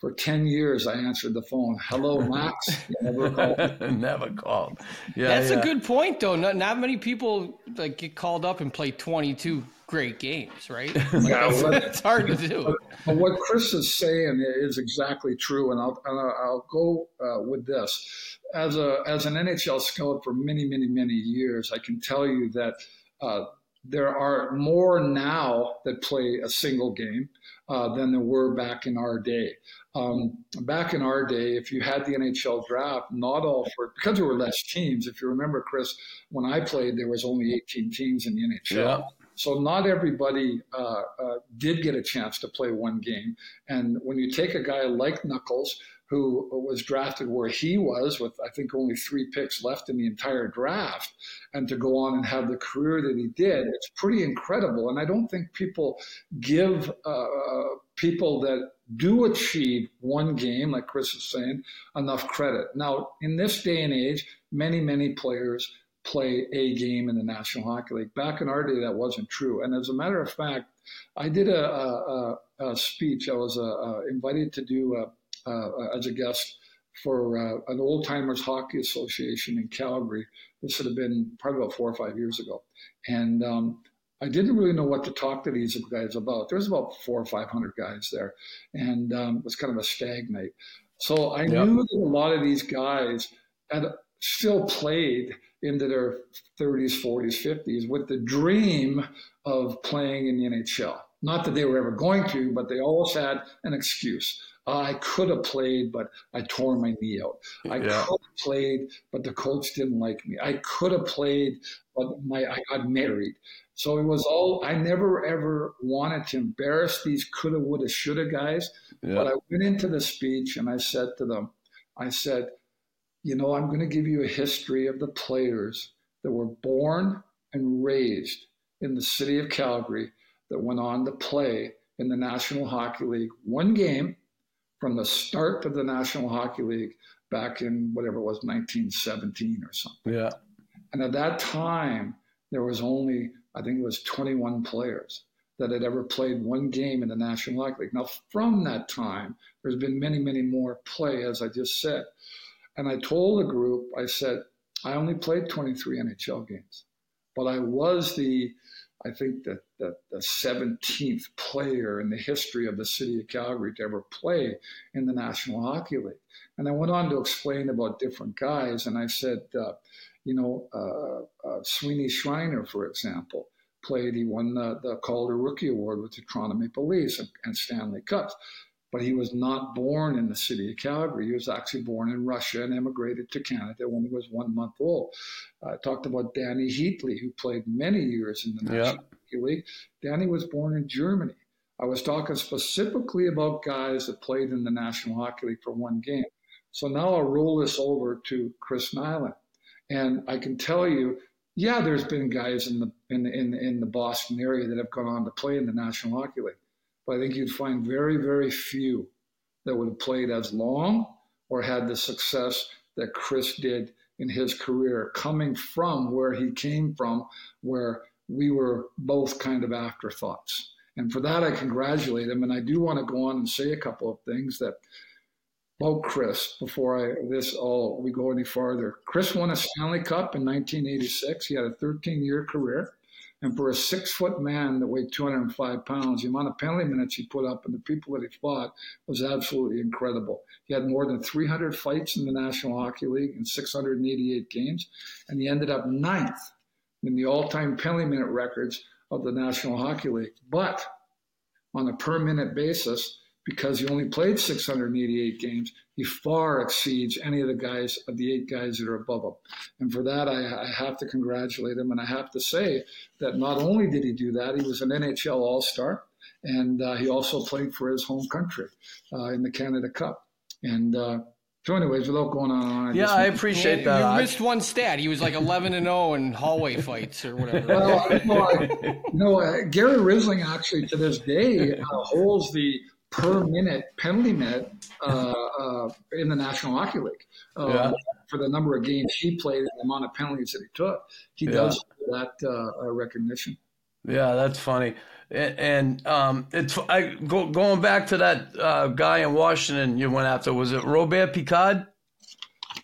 for 10 years i answered the phone hello max. Never called never called. Yeah that's yeah. a good point though. Not, not many people like get called up and play 22 great games right? Like, yeah, that's, well, that's, hard to do. but what chris is saying is exactly true and i'll, and I'll go uh, with this. As a as an nhl scout for many many many years i can tell you that uh, there are more now that play a single game uh, than there were back in our day. Um, back in our day, if you had the NHL draft, not all for because there were less teams. If you remember, Chris, when I played, there was only 18 teams in the NHL. Yeah. So not everybody uh, uh, did get a chance to play one game. And when you take a guy like Knuckles, who was drafted where he was with I think only three picks left in the entire draft and to go on and have the career that he did it's pretty incredible. And I don't think people give uh, people that do achieve one game like Chris is saying enough credit. Now in this day and age many many players play a game in the National Hockey League. Back in our day that wasn't true. And as a matter of fact I did a, a, a speech. I was uh, invited to do a uh, as a guest for uh, an old timers hockey association in Calgary. This would have been probably about four or five years ago. And um, I didn't really know what to talk to these guys about. There was about four or five hundred guys there, and um, it was kind of a stag night. So I knew that a lot of these guys had still played into their 30s, 40s, 50s with the dream of playing in the NHL. Not that they were ever going to, but they always had an excuse. Uh, I could have played, but I tore my knee out. I yeah. could have played, but the coach didn't like me. I could have played, but my I got married. So it was all. I never ever wanted to embarrass these coulda, woulda, shoulda guys. Yeah. But I went into the speech and I said to them, I said, you know, I'm going to give you a history of the players that were born and raised in the city of Calgary that went on to play in the National Hockey League one game from the start of the National Hockey League back in whatever it was 1917 or something. Yeah. And at that time, there was only I think it was 21 players that had ever played one game in the National Hockey League. Now, from that time, there's been many, many more play, as I just said. And I told the group, I said, I only played 23 NHL games, but I was the I think that the, the 17th player in the history of the city of Calgary to ever play in the National Hockey League. And I went on to explain about different guys, and I said, uh, you know, uh, uh, Sweeney Schriner, for example, played. He won the, the Calder Rookie Award with the Toronto Maple Leafs and, and Stanley Cups but he was not born in the city of Calgary. He was actually born in Russia and emigrated to Canada when he was one month old. I talked about Dany Heatley, who played many years in the National Hockey League. Dany was born in Germany. I was talking specifically about guys that played in the National Hockey League for one game. So now I'll roll this over to Chris Nilan. And I can tell you, yeah, there's been guys in the in, in, in the Boston area that have gone on to play in the National Hockey League but I think you'd find very, very few that would have played as long or had the success that Chris did in his career, coming from where he came from, where we were both kind of afterthoughts. And for that, I congratulate him. And I do want to go on and say a couple of things that about Chris before I this all we go any farther. Chris won a Stanley Cup in 1986. He had a 13 year career. And for a six foot man that weighed 205 pounds, the amount of penalty minutes he put up and the people that he fought was absolutely incredible. He had more than 300 fights in the National Hockey League in 688 games, and he ended up ninth in the all time penalty minute records of the National Hockey League. But on a per minute basis, because he only played 688 games, he far exceeds any of the guys of the eight guys that are above him. And for that, I, I, have to congratulate him. And I have to say that not only did he do that, he was an NHL All Star, and uh, he also played for his home country uh, in the Canada Cup. And uh, so, anyways, without going on, I yeah, I appreciate that. You I... missed one stat. He was like eleven and zero oh in hallway fights or whatever. well, you know, I, you know uh, Gary Rissling actually to this day uh, holds the per minute penalty minute uh, uh, in the National Hockey League uh, yeah. for the number of games he played and the amount of penalties that he took. He yeah. does that uh, uh, recognition. Yeah, that's funny. And, and um, it's I go, going back to that uh, guy in Washington you went after. Was it Robert Picard?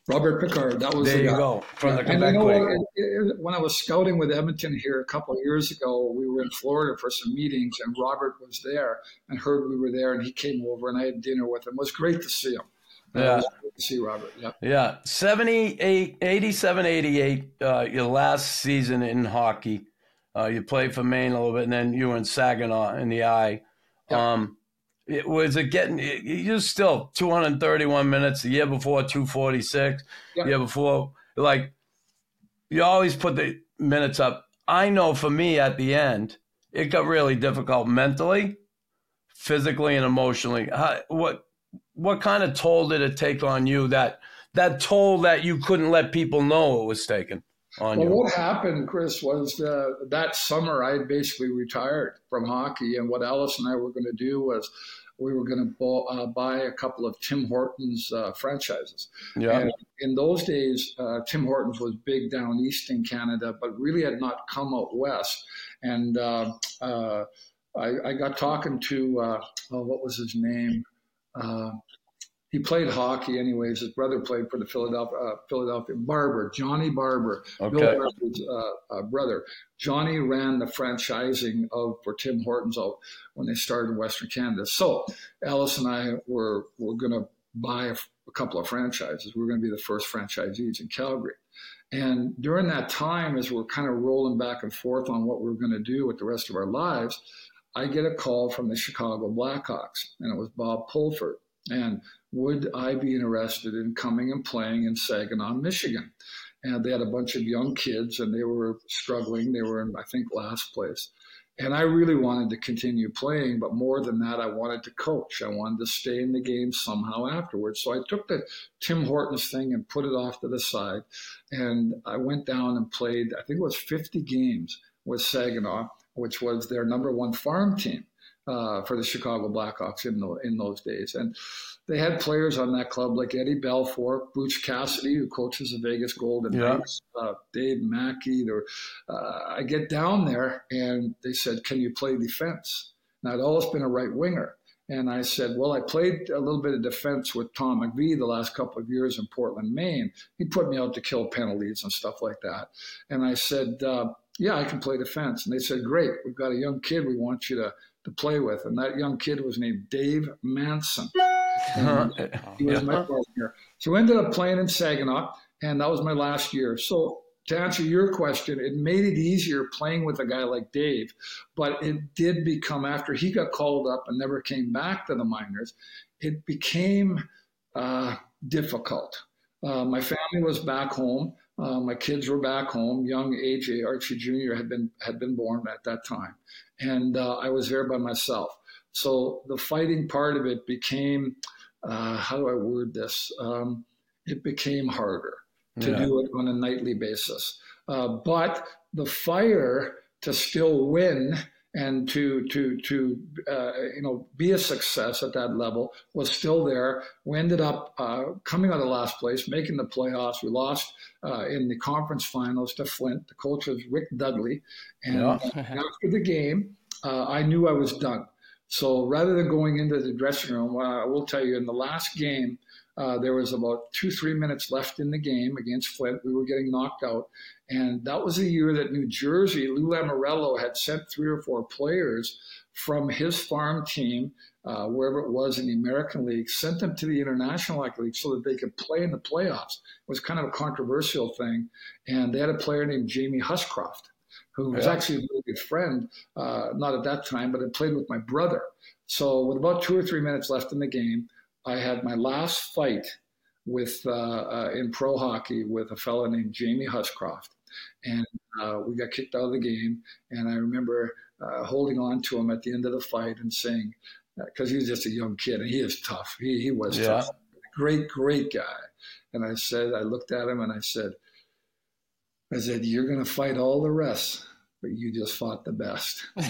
Robert Picard. That was there. The you go from the Quebec you know, it, it, when I was scouting with Edmonton here a couple of years ago, we were in Florida for some meetings, and Robert was there and heard we were there, and he came over, and I had dinner with him. It was great to see him. Yeah. to see Robert. Yeah. Yeah. 78, 87, 88, uh, your last season in hockey. Uh, you played for Maine a little bit, and then you were in Saginaw in the I. Yeah. Um, it was it getting you still 231 minutes the year before 246 yeah. year before. Like you always put the minutes up. I know for me at the end it got really difficult mentally physically and emotionally. How, what what kind of toll did it take on you that that toll that you couldn't let people know it was taken on well, you? what happened, Chris, was uh, that summer I basically retired from hockey, and what Alice and I were going to do was we were going to uh, buy a couple of Tim Hortons uh, franchises. Yeah. And in those days, uh, Tim Hortons was big down east in Canada, but really had not come out west. And uh, uh, I, I, got talking to uh, oh, what was his name? He played hockey anyways. His brother played for the Philadelphia uh, Philadelphia Barber, Johnny Barber, Okay. Bill Barber's uh, uh, brother. Johnny ran the franchising of for Tim Hortons out when they started in Western Canada. So Alice and I were were going to buy a, a couple of franchises. We were going to be the first franchisees in Calgary. And during that time, as we're kind of rolling back and forth on what we're going to do with the rest of our lives, I get a call from the Chicago Blackhawks, and it was Bob Pulford. And would I be interested in coming and playing in Saginaw, Michigan? And they had a bunch of young kids, and they were struggling. They were in, I think, last place. And I really wanted to continue playing, but more than that, I wanted to coach. I wanted to stay in the game somehow afterwards. So I took the Tim Hortons thing and put it off to the side. And I went down and played, I think it was 50 games with Saginaw, which was their number one farm team uh, for the Chicago Blackhawks in, the, in those days. And they had players on that club like Eddie Belfour, Butch Cassidy, who coaches the Vegas Golden Yeah. Knights, uh, Dave Mackey. There, uh, I get down there and they said, "Can you play defense?" And I'd always been a right winger, and I said, "Well, I played a little bit of defense with Tom McVie the last couple of years in Portland, Maine. He put me out to kill penalties and stuff like that." And I said, uh, "Yeah, I can play defense." And they said, "Great, we've got a young kid we want you to." To play with, and that young kid was named Dave Manson. He was my partner. So I ended up playing in Saginaw, and that was my last year. So to answer your question, it made it easier playing with a guy like Dave, but it did become after he got called up and never came back to the minors, it became uh, difficult. Uh, my family was back home. Uh, my kids were back home. Young AJ Archie Jr. had been had been born at that time, and uh, I was there by myself. So the fighting part of it became uh, how do I word this? Um, it became harder to Yeah. do it on a nightly basis. Uh, but the fire to still win and to to to uh, you know be a success at that level was still there. We ended up uh, coming out of last place, making the playoffs. We lost uh, in the conference finals to Flint. The coach was Rick Dudley, and Yeah. after the game, uh, I knew I was done. So rather than going into the dressing room, I will tell you in the last game, uh, there was about two, three minutes left in the game against Flint. We were getting knocked out. And that was the year that New Jersey, Lou Lamoriello had sent three or four players from his farm team, uh, wherever it was in the American League, sent them to the International Hockey League so that they could play in the playoffs. It was kind of a controversial thing. And they had a player named Jamie Huscroft, who was Yeah. actually a really good friend, uh, not at that time, but had played with my brother. So with about two or three minutes left in the game, I had my last fight with uh, uh, in pro hockey with a fellow named Jamie Huscroft, and uh, we got kicked out of the game. And I remember uh, holding on to him at the end of the fight and saying, because he was just a young kid and he is tough. He he was Yeah. tough, great great guy. And I said, I looked at him and I said, I said, you're going to fight all the rest, but you just fought the best. and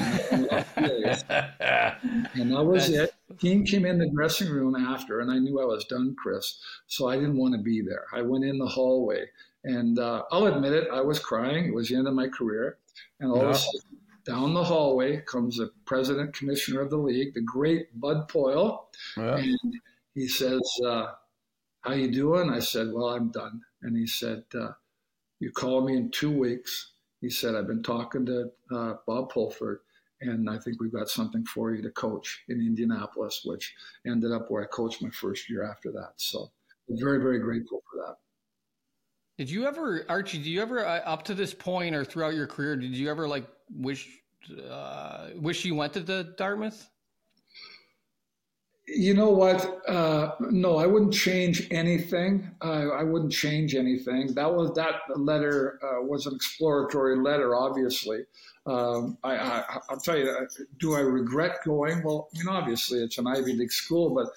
that was That's- it. Team came in the dressing room after, and I knew I was done, Chris. So I didn't want to be there. I went in the hallway, and uh, I'll admit it, I was crying. It was the end of my career, and all of a sudden, down the hallway comes the president commissioner of the league, the great Bud Poile, Yeah. and he says, uh, "How you doing?" I said, "Well, I'm done." And he said, uh, "You call me in two weeks." He said, "I've been talking to uh, Bob Pulford, and I think we've got something for you to coach in Indianapolis," which ended up where I coached my first year after that. So, I'm very, very grateful for that. Did you ever, Archie? Do you ever, uh, up to this point or throughout your career, did you ever like wish, uh, wish you went to the Dartmouth? You know what? Uh, no, I wouldn't change anything. Uh, I wouldn't change anything. That was that letter uh, was an exploratory letter. Obviously, um, I, I, I'll tell you. Do I regret going? Well, you know, obviously it's an Ivy League school, but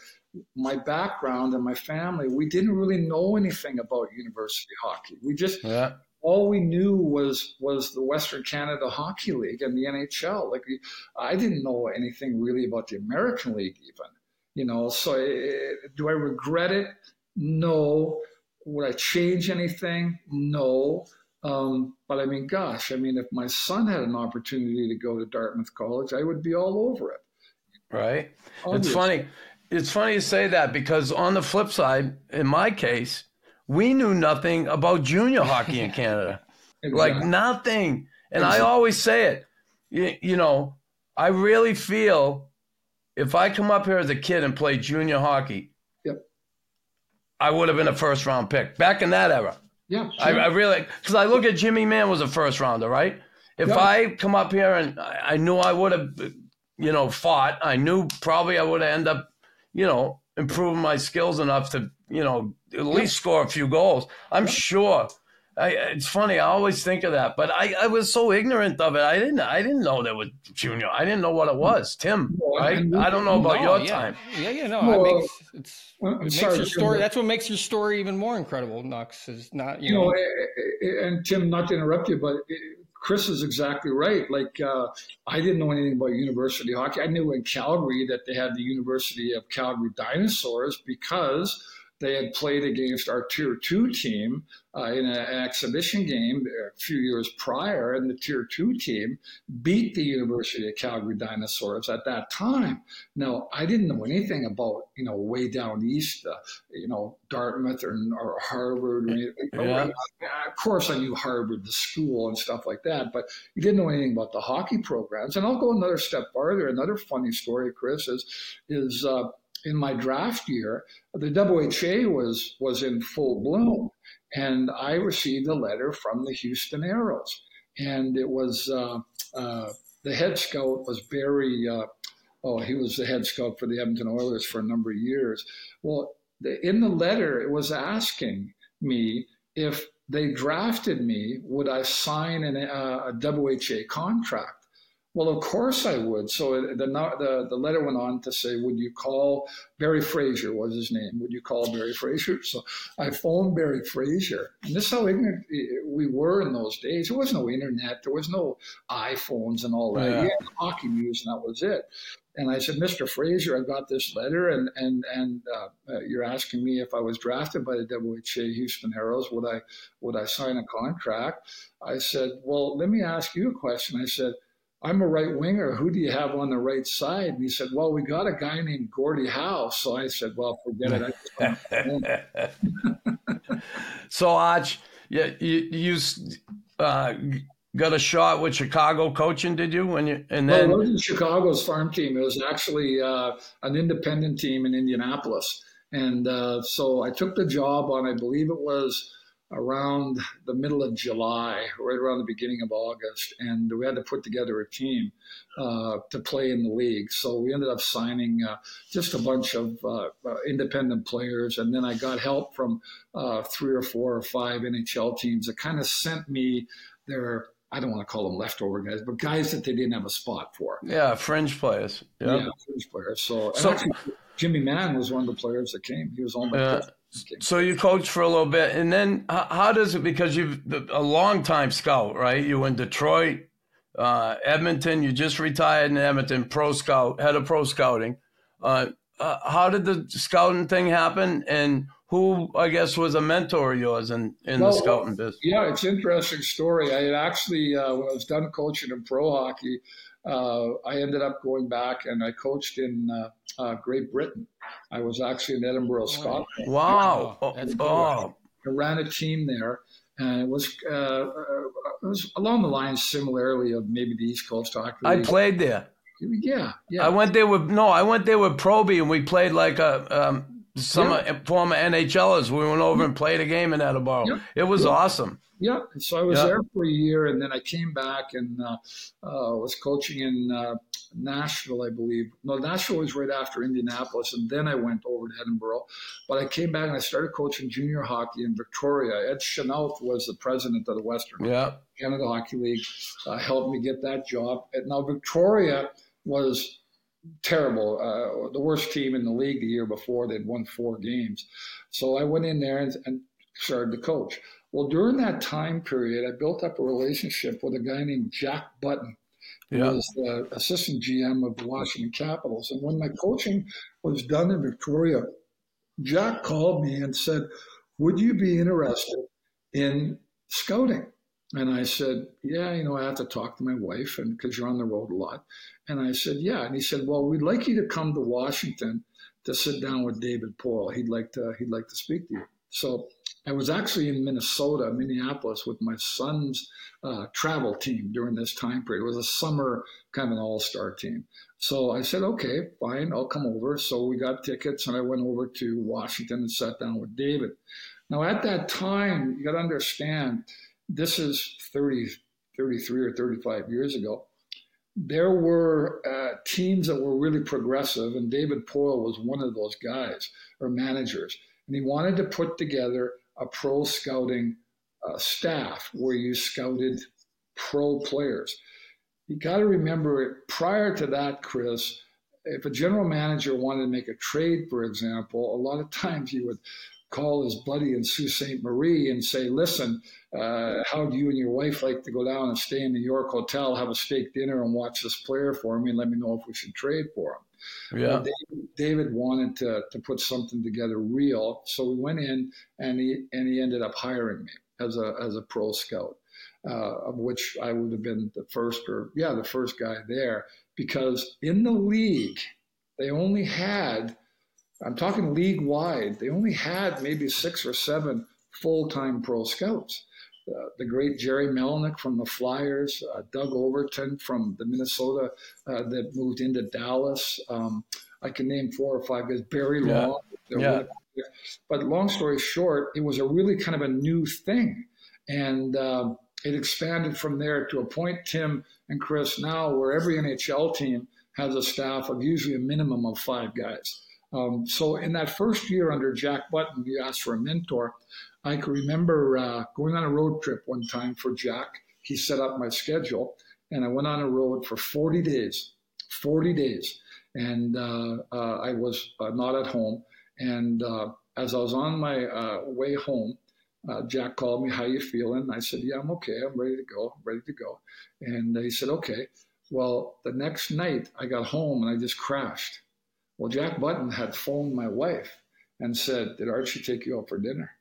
my background and my family, we didn't really know anything about university hockey. We just Yeah. all we knew was was the Western Canada Hockey League and the NHL. Like I didn't know anything really about the American League even. You know, so eh, do I regret it? No. Would I change anything? No. Um, but I mean, gosh, I mean, if my son had an opportunity to go to Dartmouth College, I would be all over it. Right. It's funny. it's funny you say that because on the flip side, in my case, we knew nothing about junior hockey in Canada, exactly. like nothing. And exactly. I always say it, you, you know, I really feel if I come up here as a kid and play junior hockey, yep. I would have been a first round pick back in that era. Yeah, sure. I, I, really because I look at Jimmy Mann was a first rounder, right? If I come up here and I, I knew I would have, you know, fought, I knew probably I would have ended up, you know, improving my skills enough to, you know, at least score a few goals. I'm sure I, it's funny. I always think of that, but I, I was so ignorant of it. I didn't I didn't know there was junior. I didn't know what it was. Tim, right? I don't know about no, your yeah. time. Yeah, yeah, no. Well, makes, it's, uh, uh, it makes sorry, your story. That's what makes your story even more incredible. Knox is not you, you know. know. And Tim, not to interrupt you, but Chris is exactly right. Like uh, I didn't know anything about university hockey. I knew in Calgary that they had the University of Calgary Dinosaurs because they had played against our Tier 2 team uh, in a, an exhibition game a few years prior, and the Tier 2 team beat the University of Calgary Dinosaurs at that time. Now, I didn't know anything about, you know, way down east, uh, you know, Dartmouth or, or Harvard. Or yeah. Of course, I knew Harvard, the school, and stuff like that, but you didn't know anything about the hockey programs. And I'll go another step farther. Another funny story, Chris, is, is uh, in my draft year, the WHA was was in full bloom, and I received a letter from the Houston Aeros, and it was uh, uh, the head scout was Barry. Uh, oh, he was the head scout for the Edmonton Oilers for a number of years. Well, the, in the letter, it was asking me if they drafted me, would I sign an, uh, a WHA contract? Well, of course I would. So the, the, the letter went on to say, would you call Barry Fraser was his name? Would you call Barry Fraser? So I phoned Barry Fraser. And this is how ignorant we were in those days. There was no internet. There was no iPhones and all that. Yeah. hockey news and that was it. And I said, Mr. Fraser, I got this letter, and and and uh, uh, you're asking me if I was drafted by the WHA Houston Aeros, would I would I sign a contract? I said, well, let me ask you a question. I said, I'm a right winger. Who do you have on the right side? And he said, Well, we got a guy named Gordy Howe. So I said, Well, forget it. so, Arch, yeah, you, you uh, got a shot with Chicago coaching, did you? When you and then well, it wasn't Chicago's farm team. It was actually uh, an independent team in Indianapolis. And uh, so I took the job on, I believe it was around the middle of July, right around the beginning of August, and we had to put together a team uh, to play in the league. So we ended up signing uh, just a bunch of uh, uh independent players, and then I got help from uh, three or four or five NHL teams that kind of sent me their. I don't want to call them leftover guys, but guys that they didn't have a spot for. Yeah, fringe players. Yep. Yeah, fringe players. So, so actually, Jimmy Mann was one of the players that came. He was on my so you coached for a little bit, and then how, how, does it? Because you've a long time scout, right? You in Detroit, uh, Edmonton. You just retired in Edmonton, pro scout, head of pro scouting. Uh, uh, how did the scouting thing happen, and who I guess was a mentor of yours in, in well, the scouting business? Yeah, it's an interesting story. I had actually uh, when I was done coaching in pro hockey, uh, I ended up going back and I coached in uh, Great Britain I was actually in Edinburgh, Scotland. Wow. Oh, that's cool. Oh. I ran a team there, and it was uh, uh, it was along the lines similarly of maybe the East Coast Hockey. I played there. Yeah, yeah. I went there with no, I went there with Proby, and we played like a um, some yeah. former NHLers. We went over and played a game in Edinburgh. Yeah. It was yeah. awesome. Yeah, so I was there for a year, and then I came back and uh, uh, was coaching in uh, Nashville, I believe. No, Nashville was right after Indianapolis, and then I went over to Edinburgh. But I came back and I started coaching junior hockey in Victoria. Ed Chynoweth was the president of the Western yeah. Canada Hockey League, uh, helped me get that job. And now Victoria was terrible, uh, the worst team in the league the year before. They'd won four games, so I went in there and, and started to coach. Well, during that time period, I built up a relationship with a guy named Jack Button, who yeah. was the assistant GM of the Washington Capitals. And when my coaching was done in Victoria, Jack called me and said, Would you be interested in scouting? And I said, Yeah, you know, I have to talk to my wife and because you're on the road a lot. And I said, Yeah. And he said, Well, we'd like you to come to Washington to sit down with David Poile. He'd like to he'd like to speak to you. So I was actually in Minnesota, Minneapolis, with my son's uh, travel team during this time period. It was a summer kind of an all star team. So I said, okay, fine, I'll come over. So we got tickets, and I went over to Washington and sat down with David. Now, at that time, you got to understand, this is 30, 33 or 35 years ago. There were uh, teams that were really progressive, and David Poile was one of those guys or managers. And he wanted to put together a pro scouting uh, staff where you scouted pro players. You got to remember, prior to that, Chris, if a general manager wanted to make a trade, for example, a lot of times you would call his buddy in Sault Ste. Marie and say, listen, uh, how do you and your wife like to go down and stay in the York Hotel, have a steak dinner, and watch this player for me, and let me know if we should trade for him? Yeah. David, David, wanted to, to put something together real, so we went in, and he and he ended up hiring me as a as a pro scout, uh, of which I would have been the first or yeah the first guy there because in the league they only had I'm talking league wide. They only had maybe six or seven full time pro scouts. Uh, the great Gerry Melnyk from the Flyers, uh, Doug Overton from the Minnesota uh, that moved into Dallas. Um, I can name four or five guys. Barry yeah. Long. Yeah. But long story short, it was a really kind of a new thing. And um, it expanded from there to a point, Tim and Chris, now where every NHL team has a staff of usually a minimum of five guys. Um, so in that first year under Jack Button, you asked for a mentor. I can remember uh, going on a road trip one time for Jack. He set up my schedule, and I went on a road for 40 days. 40 days, and uh, uh, I was uh, not at home. And uh, as I was on my uh, way home, Jack called me. How you feeling? I said, Yeah, I'm okay. I'm ready to go. I'm ready to go. And he said, Okay. Well, the next night I got home and I just crashed. Well, Jack Button had phoned my wife and said, Did Archie take you out for dinner?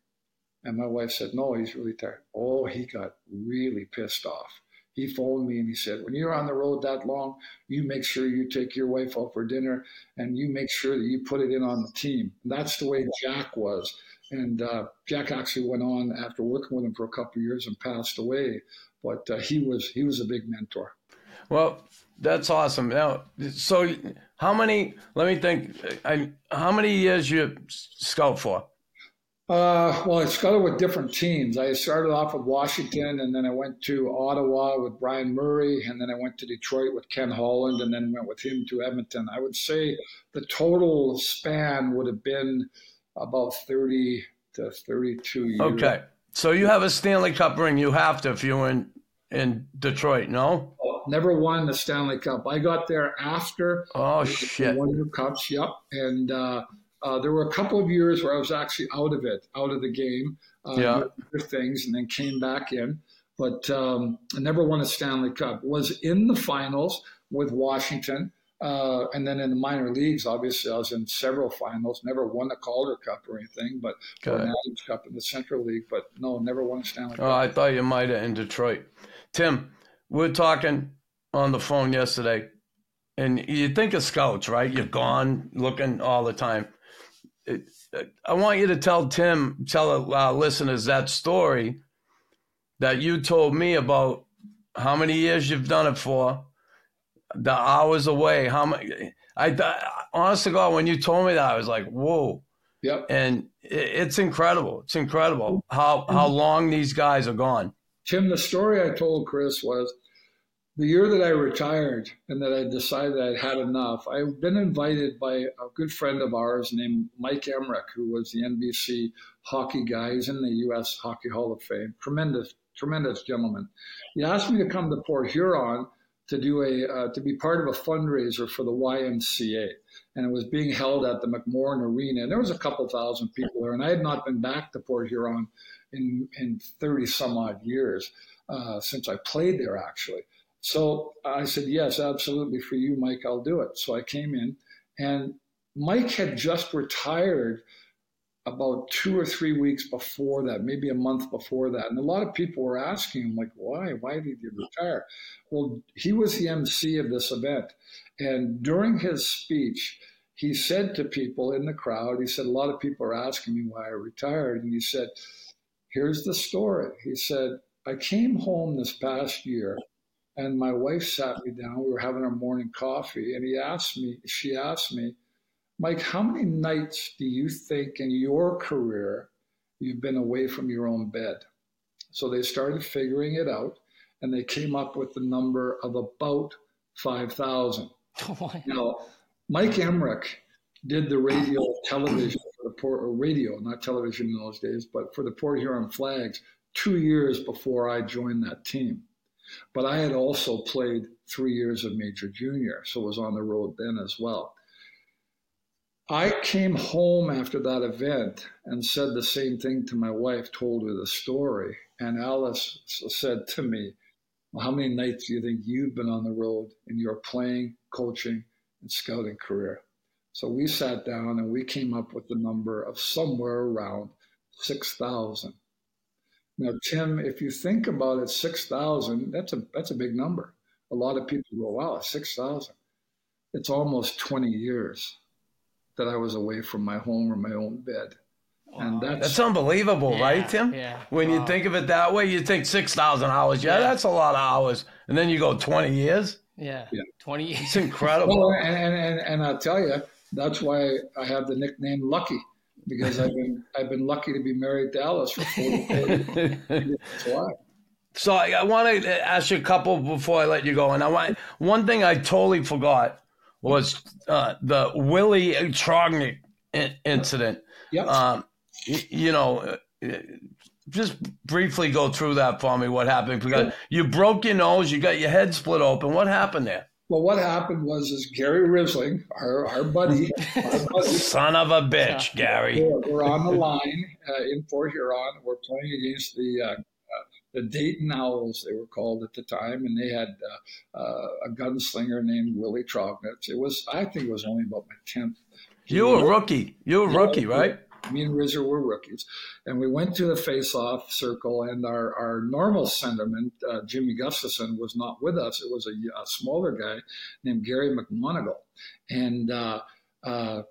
And my wife said, No, he's really tired. Oh, he got really pissed off. He phoned me and he said, When you're on the road that long, you make sure you take your wife out for dinner and you make sure that you put it in on the team. And that's the way Jack was. And uh, Jack actually went on after working with him for a couple of years and passed away. But uh, he was he was a big mentor. Well, that's awesome. Now, so how many? Let me think. I, how many years you scout for? Uh, well, I scouted with different teams. I started off with Washington, and then I went to Ottawa with Brian Murray, and then I went to Detroit with Ken Holland, and then went with him to Edmonton. I would say the total span would have been about 30 to 32 years. Okay. So you have a Stanley Cup ring. You have to if you're in, in Detroit, no? Never won the Stanley Cup. I got there after. Oh shit! Won the cups. Yep. And uh, uh, there were a couple of years where I was actually out of it, out of the game. Uh, yeah. Things, and then came back in, but um, I never won a Stanley Cup. Was in the finals with Washington. Uh, and then in the minor leagues, obviously, I was in several finals. Never won a Calder Cup or anything, but an Adams Cup in the Central League. But no, never won a Stanley Cup. oh, Cup. I thought you might have in Detroit. Tim, we're talking on the phone yesterday, and you think of scouts, right? You're gone looking all the time. It, I want you to tell Tim, tell our listeners that story that you told me about how many years you've done it for, the hours away, how many. I honest to God, when you told me that, I was like, whoa. Yep. And it's incredible. It's incredible how how mm-hmm. long these guys are gone. Tim, the story I told Chris was the year that I retired and that I decided I'd had enough, I've been invited by a good friend of ours named Mike Emrick, who was the NBC hockey guy. He's in the U.S. Hockey Hall of Fame. Tremendous, tremendous gentleman. He asked me to come to Port Huron to do a uh, to be part of a fundraiser for the YMCA, and it was being held at the McMorran Arena. And there was a couple thousand people there, and I had not been back to Port Huron in in thirty some odd years uh, since I played there, actually. So I said, yes, absolutely. For you, Mike, I'll do it. So I came in, and Mike had just retired about two or three weeks before that, maybe a month before that. And a lot of people were asking him, like, why? Why did you retire? Well, he was the MC of this event. And during his speech, he said to people in the crowd, he said, a lot of people are asking me why I retired. And he said, here's the story. He said, I came home this past year and my wife sat me down. We were having our morning coffee, and he asked me, she asked me, Mike, how many nights do you think in your career you've been away from your own bed? So they started figuring it out, and they came up with the number of about 5,000. now, Mike Emrick did the radio television for the port, or radio, not television in those days, but for the Port Huron Flags two years before I joined that team. But I had also played three years of major junior, so was on the road then as well. I came home after that event and said the same thing to my wife, told her the story. And Alice said to me, well, How many nights do you think you've been on the road in your playing, coaching, and scouting career? So we sat down and we came up with the number of somewhere around 6,000. Now, Tim, if you think about it, six thousand that's a that's a big number. A lot of people go, "Wow, six thousand. It's almost twenty years that I was away from my home or my own bed. Wow. And that's, that's unbelievable, yeah, right, Tim? Yeah. When wow. you think of it that way, you think 6,000 hours. Yeah, yeah, that's a lot of hours. And then you go 20 years. Yeah. yeah. 20 years. It's incredible. Well, and, and, and, and I'll tell you, that's why I have the nickname Lucky because I've been I've been lucky to be married to Alice for 40 years. So I, I want to ask you a couple before I let you go. And I want one thing I totally forgot was uh, the Willie Trognitz incident. Yep. Um, you, you know, uh, just briefly go through that for me. What happened? Because you broke your nose, you got your head split open. What happened there? Well, what happened was is Gary Rissling, our, our buddy, our buddy son of a bitch, Gary. We're, we're on the line uh, in Port Huron. We're playing against the uh, uh, the Dayton Owls, they were called at the time, and they had uh, uh, a gunslinger named Willie Trognitz. It was, I think, it was only about my tenth. You were a rookie. You were a rookie, right? Me and Rizzer were rookies. And we went to the face-off circle, and our, our normal centerman, uh, Jimmy Gustafson, was not with us. It was a, a smaller guy named Gary McMonigal. And uh, uh,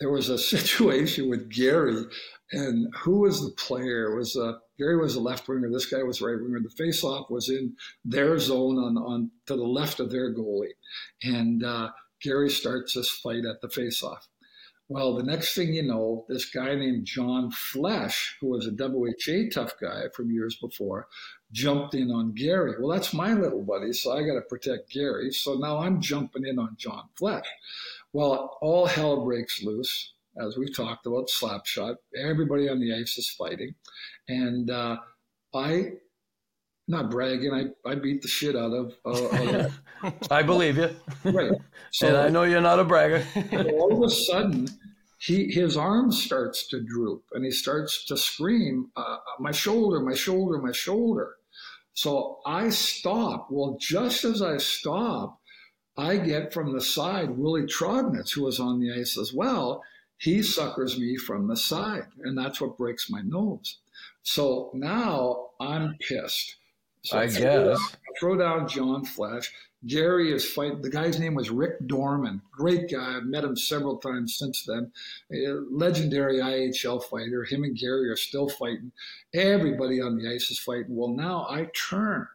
there was a situation with Gary, and who was the player? It was uh, Gary was a left winger. This guy was right winger. The face-off was in their zone on, on to the left of their goalie, and uh, Gary starts this fight at the face-off. Well, the next thing you know, this guy named John Flesch, who was a WHA tough guy from years before, jumped in on Gary. Well, that's my little buddy, so I got to protect Gary. So now I'm jumping in on John Flesch. Well, all hell breaks loose, as we've talked about, slap shot. Everybody on the ice is fighting. And uh, I not bragging. I, I beat the shit out of. Uh, I believe you. Right. So and I know you're not a bragger. all of a sudden, he his arm starts to droop and he starts to scream, uh, "My shoulder, my shoulder, my shoulder!" So I stop. Well, just as I stop, I get from the side Willie Trognitz, who was on the ice as well. He suckers me from the side, and that's what breaks my nose. So now I'm pissed. So I guess. Throw down John Flesch. Gary is fighting. The guy's name was Rick Dorman. Great guy. I've met him several times since then. Legendary IHL fighter. Him and Gary are still fighting. Everybody on the ice is fighting. Well, now I turn.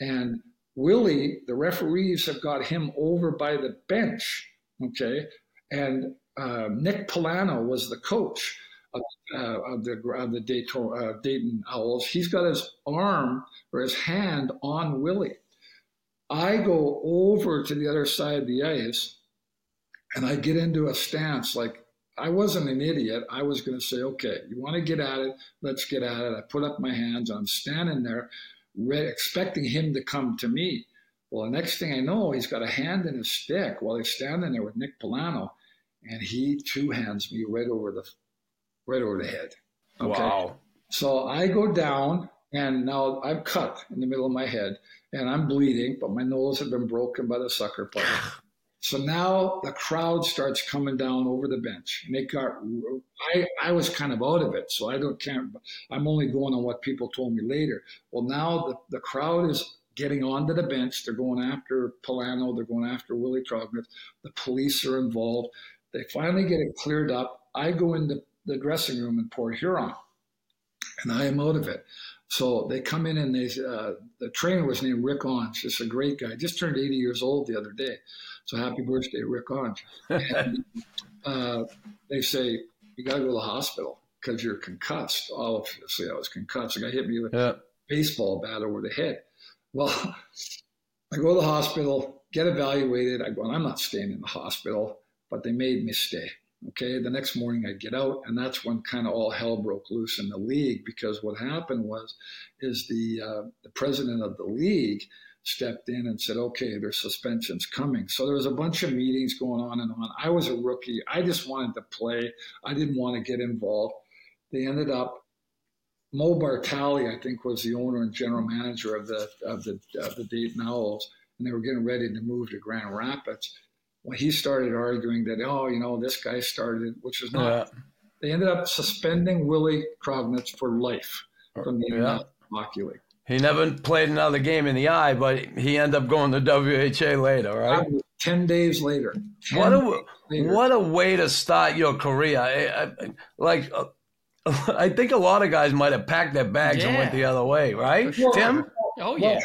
And Willie, the referees have got him over by the bench. Okay. And uh, Nick Polano was the coach of, uh, of the, of the Dayton, uh, Dayton Owls. He's got his arm or his hand on Willie. I go over to the other side of the ice and I get into a stance like I wasn't an idiot. I was going to say, okay, you want to get at it? Let's get at it. I put up my hands. I'm standing there re- expecting him to come to me. Well, the next thing I know, he's got a hand in his stick while he's standing there with Nick Polano, and he two hands me right over the right over the head. Okay? Wow. So I go down and now I'm cut in the middle of my head and I'm bleeding, but my nose had been broken by the sucker punch. So now the crowd starts coming down over the bench, and it got. I I was kind of out of it, so I don't can't. I'm only going on what people told me later. Well, now the the crowd is getting onto the bench. They're going after Polano. They're going after Willie Trognitz. The police are involved. They finally get it cleared up. I go into the dressing room in Port Huron, and I am out of it. So they come in and they, uh, the trainer was named Rick Ons, just a great guy. Just turned 80 years old the other day. So happy birthday, Rick Ons. And uh, they say, you got to go to the hospital because you're concussed. Obviously, I was concussed. The guy hit me with yeah. a baseball bat over the head. Well, I go to the hospital, get evaluated. I go, I'm not staying in the hospital, but they made me stay. Okay, the next morning I get out, and that's when kind of all hell broke loose in the league because what happened was, is the uh, the president of the league stepped in and said, "Okay, there's suspensions coming." So there was a bunch of meetings going on and on. I was a rookie. I just wanted to play. I didn't want to get involved. They ended up. Mo Bartali, I think, was the owner and general manager of the of the of the Dayton Owls, and they were getting ready to move to Grand Rapids when he started arguing that, oh, you know, this guy started, which was not. Yeah. They ended up suspending Willie Trognitz for life from the yeah. Hockey League. He never played another game in the eye, but he ended up going to WHA later, right? Ten days later. 10 what a later. what a way to start your career! I, I, like, uh, I think a lot of guys might have packed their bags yeah. and went the other way, right, sure. Tim? Oh yeah. Well,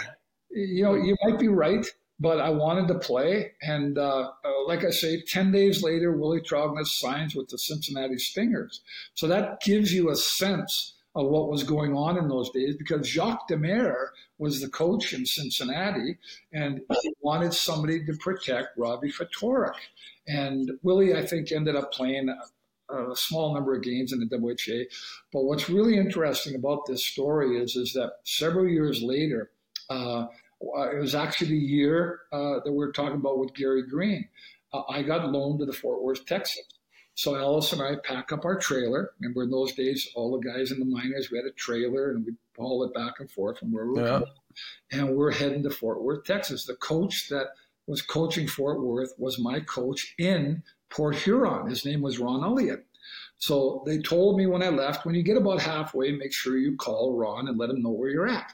you know, you might be right but I wanted to play. And uh, uh, like I say, 10 days later, Willie Trognitz signs with the Cincinnati Stingers. So that gives you a sense of what was going on in those days because Jacques Demers was the coach in Cincinnati and he wanted somebody to protect Robbie Ftorek. And Willie, I think, ended up playing a, a small number of games in the WHA. But what's really interesting about this story is, is that several years later, uh, it was actually the year uh, that we were talking about with Gary Green. Uh, I got loaned to the Fort Worth Texans. So Ellis and I pack up our trailer. Remember in those days, all the guys in the minors, we had a trailer and we'd haul it back and forth from where we were yeah. And we're heading to Fort Worth, Texas. The coach that was coaching Fort Worth was my coach in Port Huron. His name was Ron Elliott. So they told me when I left, when you get about halfway, make sure you call Ron and let him know where you're at.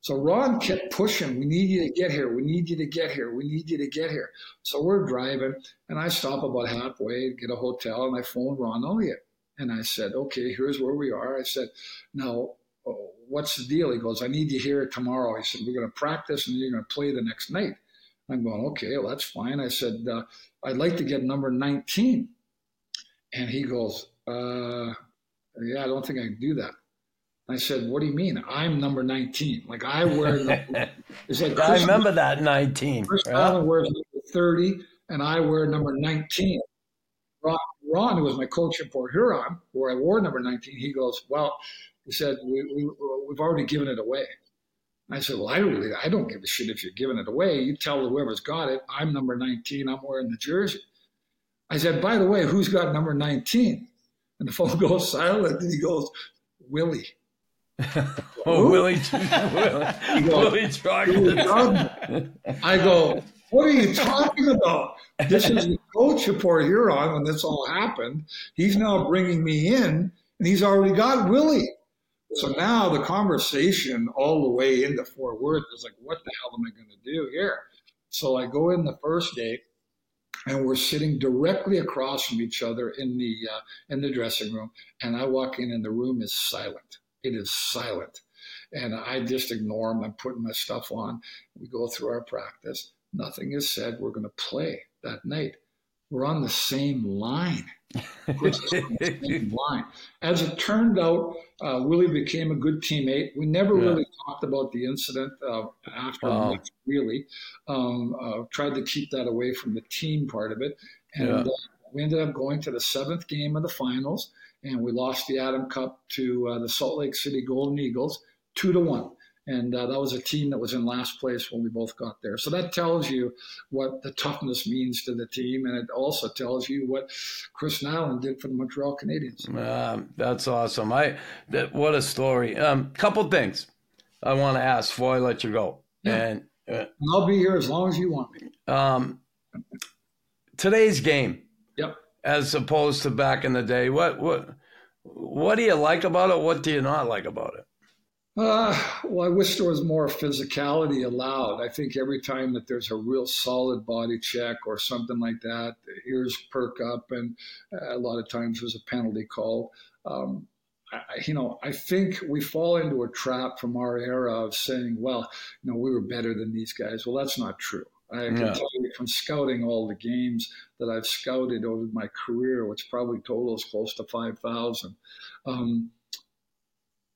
So Ron kept pushing, we need you to get here, we need you to get here, we need you to get here. So we're driving, and I stop about halfway, get a hotel, and I phone Ron Elliott. And I said, okay, here's where we are. I said, now, oh, what's the deal? He goes, I need you here tomorrow. He said, we're going to practice and you're going to play the next night. I'm going, okay, well, that's fine. I said, uh, I'd like to get number 19. And he goes, uh, yeah, I don't think I can do that. I said, "What do you mean? I'm number 19. Like I wear." The, like I remember that 19. Chris yeah. Nilan wears number 30, and I wear number 19. Ron, Ron, who was my coach in Port Huron, where I wore number 19, he goes, "Well," he said, we, we, "We've already given it away." I said, "Well, I really, I don't give a shit if you're giving it away. You tell whoever's got it. I'm number 19. I'm wearing the jersey." I said, "By the way, who's got number 19?" And the phone goes silent, and he goes, "Willie." oh, Willie, Willie, Willie Trucker. I go, what are you talking about? This is the coach of Port Huron when this all happened. He's now bringing me in, and he's already got Willie. So now the conversation all the way into Fort Worth is like, what the hell am I going to do here? So I go in the first day, and we're sitting directly across from each other in the uh, in the dressing room. And I walk in, and the room is silent it is silent. And I just ignore them. I'm putting my stuff on. We go through our practice. Nothing is said. We're going to play that night. We're on the same line. the same line. As it turned out, uh, Willie became a good teammate. We never yeah. really talked about the incident uh, after wow. much, really. Um, uh, tried to keep that away from the team part of it. And yeah. Uh, we ended up going to the seventh game of the finals and we lost the Adams Cup to uh, the Salt Lake City Golden Eagles two to one. And uh, that was a team that was in last place when we both got there. So that tells you what the toughness means to the team, and it also tells you what Chris Nilan did for the Montreal Canadiens. Um, that's awesome. I that, what a story. Um, couple things I want to ask before I let you go. Yeah. And, uh, I'll be here as long as you want me. Um, today's game as opposed to back in the day. What what what do you like about it? What do you not like about it? Uh, well, I wish there was more physicality allowed. I think every time that there's a real solid body check or something like that, the ears perk up, and a lot of times there's a penalty call. Um, I, you know, I think we fall into a trap from our era of saying, well, you know, we were better than these guys. Well, that's not true. I can yeah. tell from scouting all the games that I've scouted over my career, which probably totals close to 5,000, um,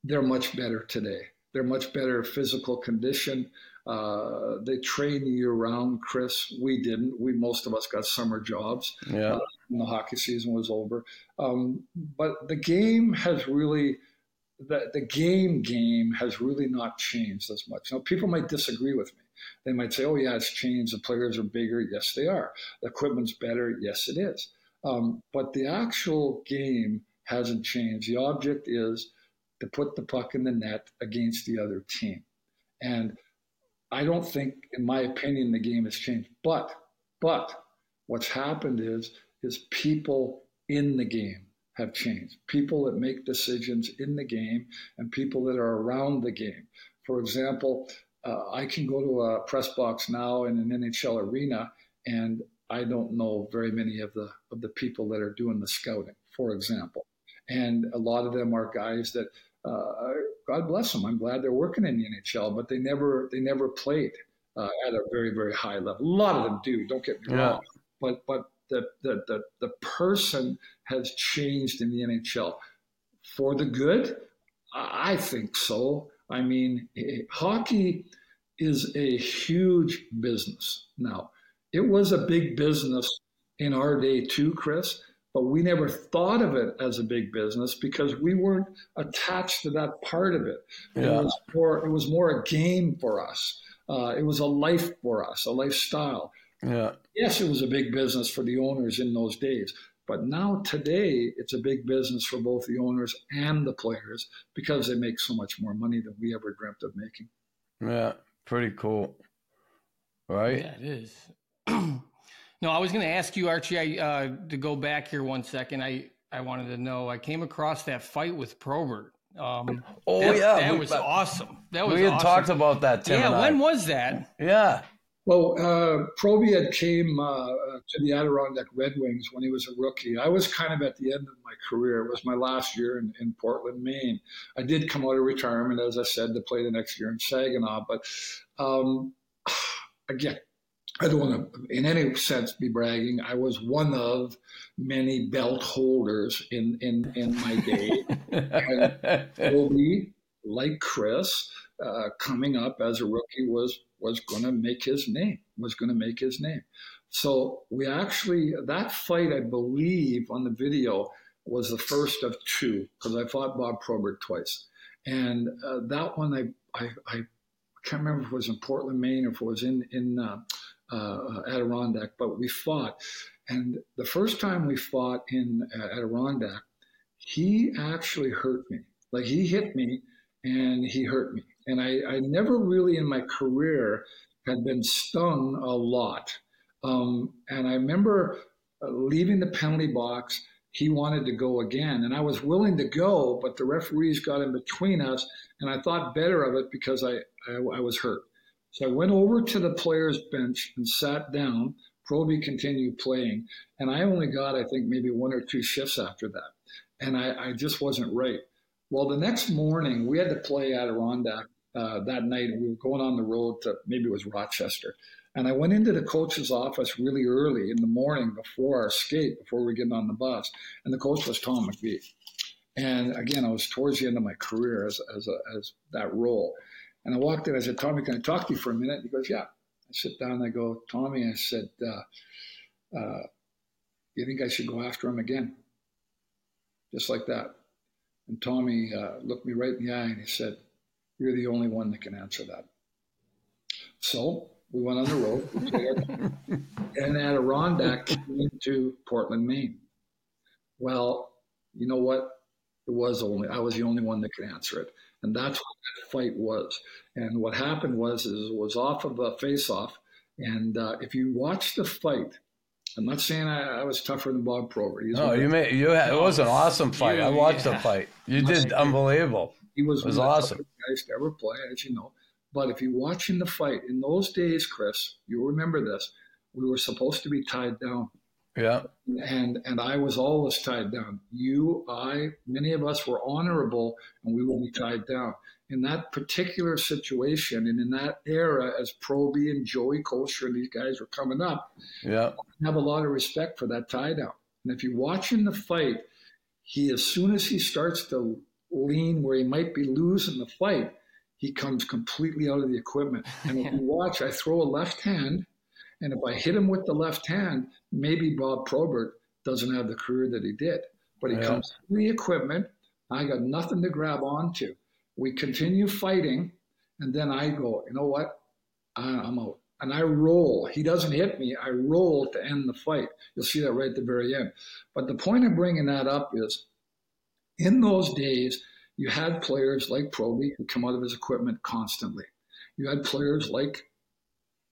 they're much better today. They're much better physical condition. Uh, they train year round, Chris. We didn't. We most of us got summer jobs. Yeah. Uh, when the hockey season was over. Um, but the game has really, the, the game game has really not changed as much. Now, people might disagree with me. They might say, oh, yeah, it's changed. The players are bigger. Yes, they are. The equipment's better. Yes, it is. Um, but the actual game hasn't changed. The object is to put the puck in the net against the other team. And I don't think, in my opinion, the game has changed. But, but what's happened is, is people in the game have changed. People that make decisions in the game and people that are around the game. For example, uh, I can go to a press box now in an NHL arena and I don't know very many of the of the people that are doing the scouting, for example. And a lot of them are guys that uh, God bless them. I'm glad they're working in the NHL, but they never they never played uh, at a very very high level. A lot of them do. Don't get me yeah. wrong, but but the, the the the person has changed in the NHL for the good. I think so. I mean, hockey is a huge business now. It was a big business in our day too, Chris but we never thought of it as a big business because we weren't attached to that part of it. Yeah. It was more, it was more a game for us. Uh, it was a life for us, a lifestyle. Yeah. Yes, it was a big business for the owners in those days, but now today it's a big business for both the owners and the players because they make so much more money than we ever dreamt of making. Yeah, pretty cool. Right? Yeah, it is. No, I was going to ask you, Archie, I, uh, to go back here one second. I, I wanted to know, I came across that fight with Probert. Um, oh, that, yeah. That we, was awesome. That was We had awesome. talked about that, Tim Yeah, when was that? Yeah. Well, uh, Proby had came uh, to the Adirondack Red Wings when he was a rookie. I was kind of at the end of my career. It was my last year in, in Portland, Maine. I did come out of retirement, as I said, to play the next year in Saginaw. But um, again, I don't want to, in any sense, be bragging. I was one of many belt holders in in, in my day. and Proby, like Chris, uh, coming up as a rookie, was was going to make his name. Was going to make his name. So we actually that fight, I believe, on the video was the first of two because I fought Bob Probert twice, and uh, that one I, I I can't remember if it was in Portland, Maine, or if it was in in uh, uh, Adirondack, but we fought. And the first time we fought in uh, Adirondack, he actually hurt me. Like he hit me and he hurt me. And I, I never really in my career had been stung a lot. Um, and I remember uh, leaving the penalty box. He wanted to go again, and I was willing to go, but the referees got in between us, and I thought better of it because I, I, I was hurt. So I went over to the players' bench and sat down. Proby continued playing, and I only got, I think, maybe one or two shifts after that. And I, I just wasn't right. Well, the next morning, we had to play Adirondack uh, that night, we were going on the road to maybe it was Rochester. And I went into the coach's office really early in the morning before our skate, before we were getting on the bus. And the coach was Tom McVie. And again, I was towards the end of my career as, as, a, as that role. And I walked in. I said, Tommy, can I talk to you for a minute? He goes, Yeah. I sit down I go, Tommy, I said, uh, uh, You think I should go after him again? Just like that. And Tommy uh, looked me right in the eye and he said, You're the only one that can answer that. So we went on the road. and Adirondack came to Portland, Maine. Well, you know what? It was only, I was the only one that could answer it. And that's what that fight was. And what happened was, is it was off of a face-off. And uh, if you watch the fight, I'm not saying I, I was tougher than Bob Probert. no, you made you had, it was an awesome fight. I watched yeah. the fight. You did unbelievable. He was, was one of the awesome. guys to ever play, as you know. But if you're watching the fight in those days, Chris, you'll remember this. We were supposed to be tied down, Yeah. and and I was always tied down. You, I, many of us were honorable, and we will be tied down. In that particular situation, and in that era, as Proby and Joey Kocur and these guys were coming up, Yeah. I have a lot of respect for that tie down. And if you're watching the fight, he as soon as he starts to lean where he might be losing the fight, he comes completely out of the equipment. And if you watch, I throw a left hand, and if I hit him with the left hand, maybe Bob Probert doesn't have the career that he did. But he Yeah. comes through the equipment. I got nothing to grab onto. We continue fighting, and then I go, you know what? I'm out. And I roll. He doesn't hit me. I roll to end the fight. You'll see that right at the very end. But the point of bringing that up is in those days, you had players like Proby who come out of his equipment constantly. You had players like,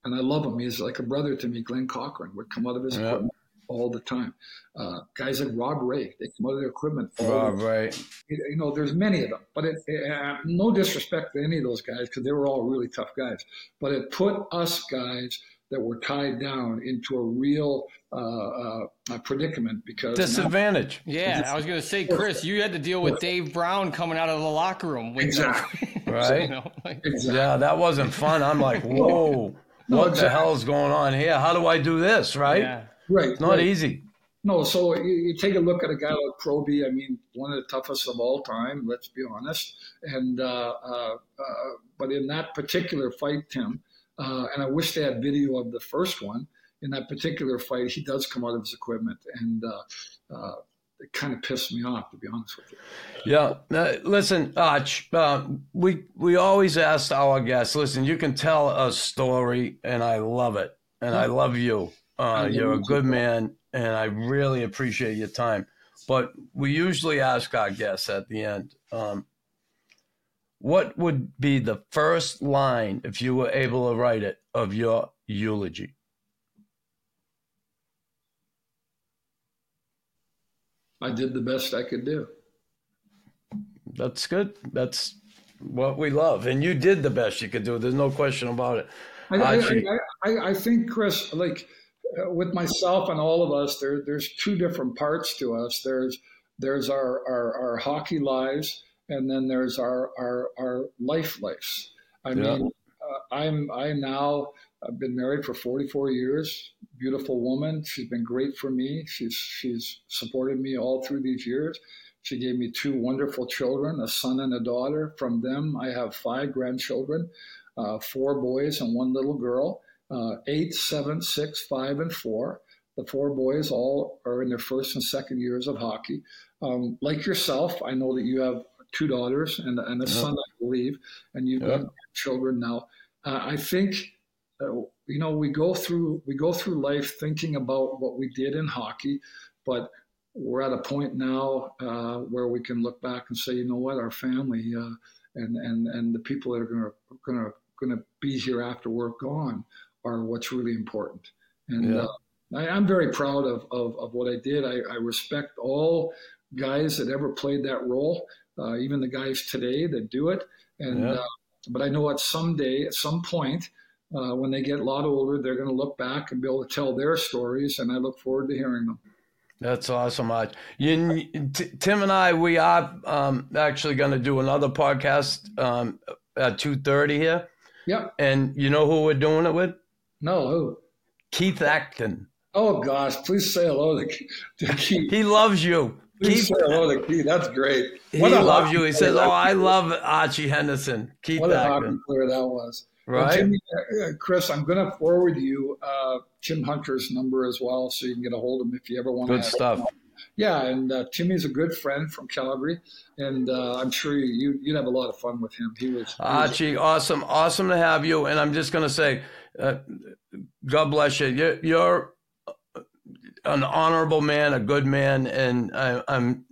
and I love him, he's like a brother to me, Glen Cochrane, would come out of his Yeah. equipment all the time. Uh, guys like Rob Ray, they come out of their equipment all the Rob, time right. you know, there's many of them, but it, uh, no disrespect to any of those guys because they were all really tough guys. But it put us guys that were tied down into a real uh, uh, predicament because now- Disadvantage. Yeah, I was gonna say, Chris, you had to deal with Dave Brown coming out of the locker room. With Exactly. Right. you know, like, exactly. Yeah, that wasn't fun. I'm like, whoa, No, what the exactly. hell's going on here? How do I do this? Right? yeah. right, It's not right. easy. No, so you, you take a look at a guy like Proby. I mean, one of the toughest of all time. Let's be honest. And uh, uh, uh, but in that particular fight, Tim, uh, and I wish they had video of the first one. In that particular fight, he does come out of his equipment, and uh, uh, it kind of pissed me off, to be honest with you. Yeah. Uh, listen, Arch, uh, we we always ask our guests. Listen, you can tell a story, and I love it, and I love you. Uh, you're a good man, and I really appreciate your time. But we usually ask our guests at the end, um, what would be the first line if you were able to write it of your eulogy? I did the best I could do. That's good. That's what we love, and you did the best you could do. There's no question about it. I, I, I, I, think, Chris, like uh, with myself and all of us, there, there's two different parts to us. There's there's our, our, our hockey lives, and then there's our our, our life lives. I Yeah. mean, uh, I'm I now I've been married for 44 years. Beautiful woman. She's been great for me. She's she's supported me all through these years. She gave me two wonderful children, a son and a daughter. From them, I have five grandchildren uh, four boys and one little girl, uh, eight, seven, six, five, and four. The four boys all are in their first and second years of hockey. Um, like yourself, I know that you have two daughters and, and a Yeah. son, I believe, and you've Yeah. got children now. Uh, I think uh, you know we go through we go through life thinking about what we did in hockey, but we're at a point now uh, where we can look back and say, you know what, our family uh, and and and the people that are going to going to going to be here after we're gone are what's really important. And Yeah. uh, I, I'm very proud of, of, of what I did. I, I respect all guys that ever played that role, uh, even the guys today that do it. And Yeah. uh, but I know at some day, at some point, uh, when they get a lot older, they're going to look back and be able to tell their stories, and I look forward to hearing them. That's awesome, T- Tim and I, we are um, actually going to do another podcast um, at two thirty here, Yep. and you know who we're doing it with? No. Who? Keith Acton. Oh gosh! Please say hello to, to Keith. He loves you. Keith, say hello to Keith. That's great. he What a loves you. He says, "Oh, I love Archie Henderson." Keith What a hockey player that was. Right? Jimmy, uh, uh, Chris, I'm going to forward you uh, Tim Hunter's number as well, so you can get a hold of him if you ever want to. Good to. stuff. Yeah, and uh, Timmy's a good friend from Calgary, and uh, I'm sure you, you'd have a lot of fun with him. He was, he was Archie, awesome, awesome to have you. And I'm just going to say, uh, God bless you. You're, you're an honorable man, a good man, and I, I'm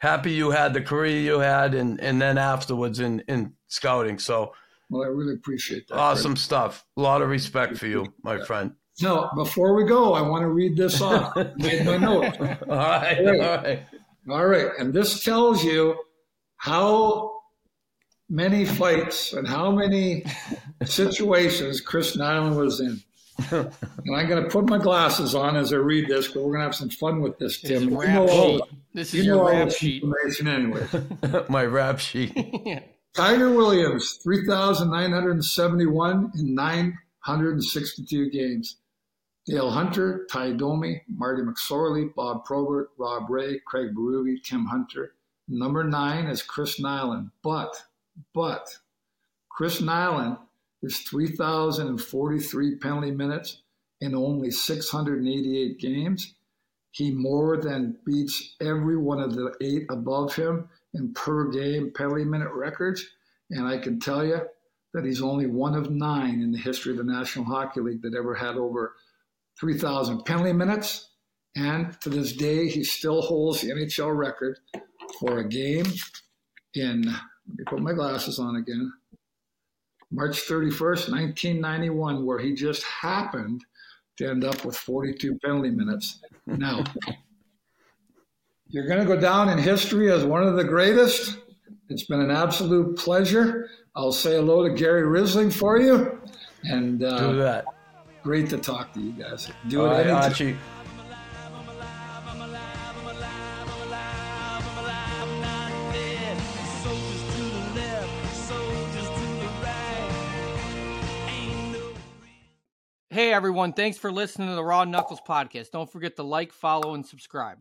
happy you had the career you had, and and then afterwards in in scouting. So well, I really appreciate that. awesome stuff. A lot of respect for you, my friend. No, before we go, I want to read this off. Made my notes. All right, all Great. right. All right, and this tells you how many fights and how many situations Chris Nilan was in. And I'm going to put my glasses on as I read this, but we're going to have some fun with this, Tim. This is, You rap know all. This is know your rap sheet. information anyway. My rap sheet. Tiger Williams, 3,971 in 962 games. Dale Hunter, Tie Domi, Marty McSorley, Bob Probert, Rob Ray, Craig Berube, Tim Hunter. Number nine is Chris Nilan. But, but, Chris Nilan is 3,043 penalty minutes in only 688 games. He more than beats every one of the eight above him in per game penalty minute records. And I can tell you that he's only one of nine in the history of the National Hockey League that ever had over 3,000 penalty minutes. And to this day, he still holds the NHL record for a game in, let me put my glasses on again, March 31st, 1991, where he just happened to end up with 42 penalty minutes. Now, you're going to go down in history as one of the greatest. It's been an absolute pleasure. I'll say hello to Gary Rissling for you. And Do uh, that. great to talk to you guys. Do All it right, anytime. Archie. Hey everyone, thanks for listening to the Raw Knuckles podcast. Don't forget to like, follow, and subscribe.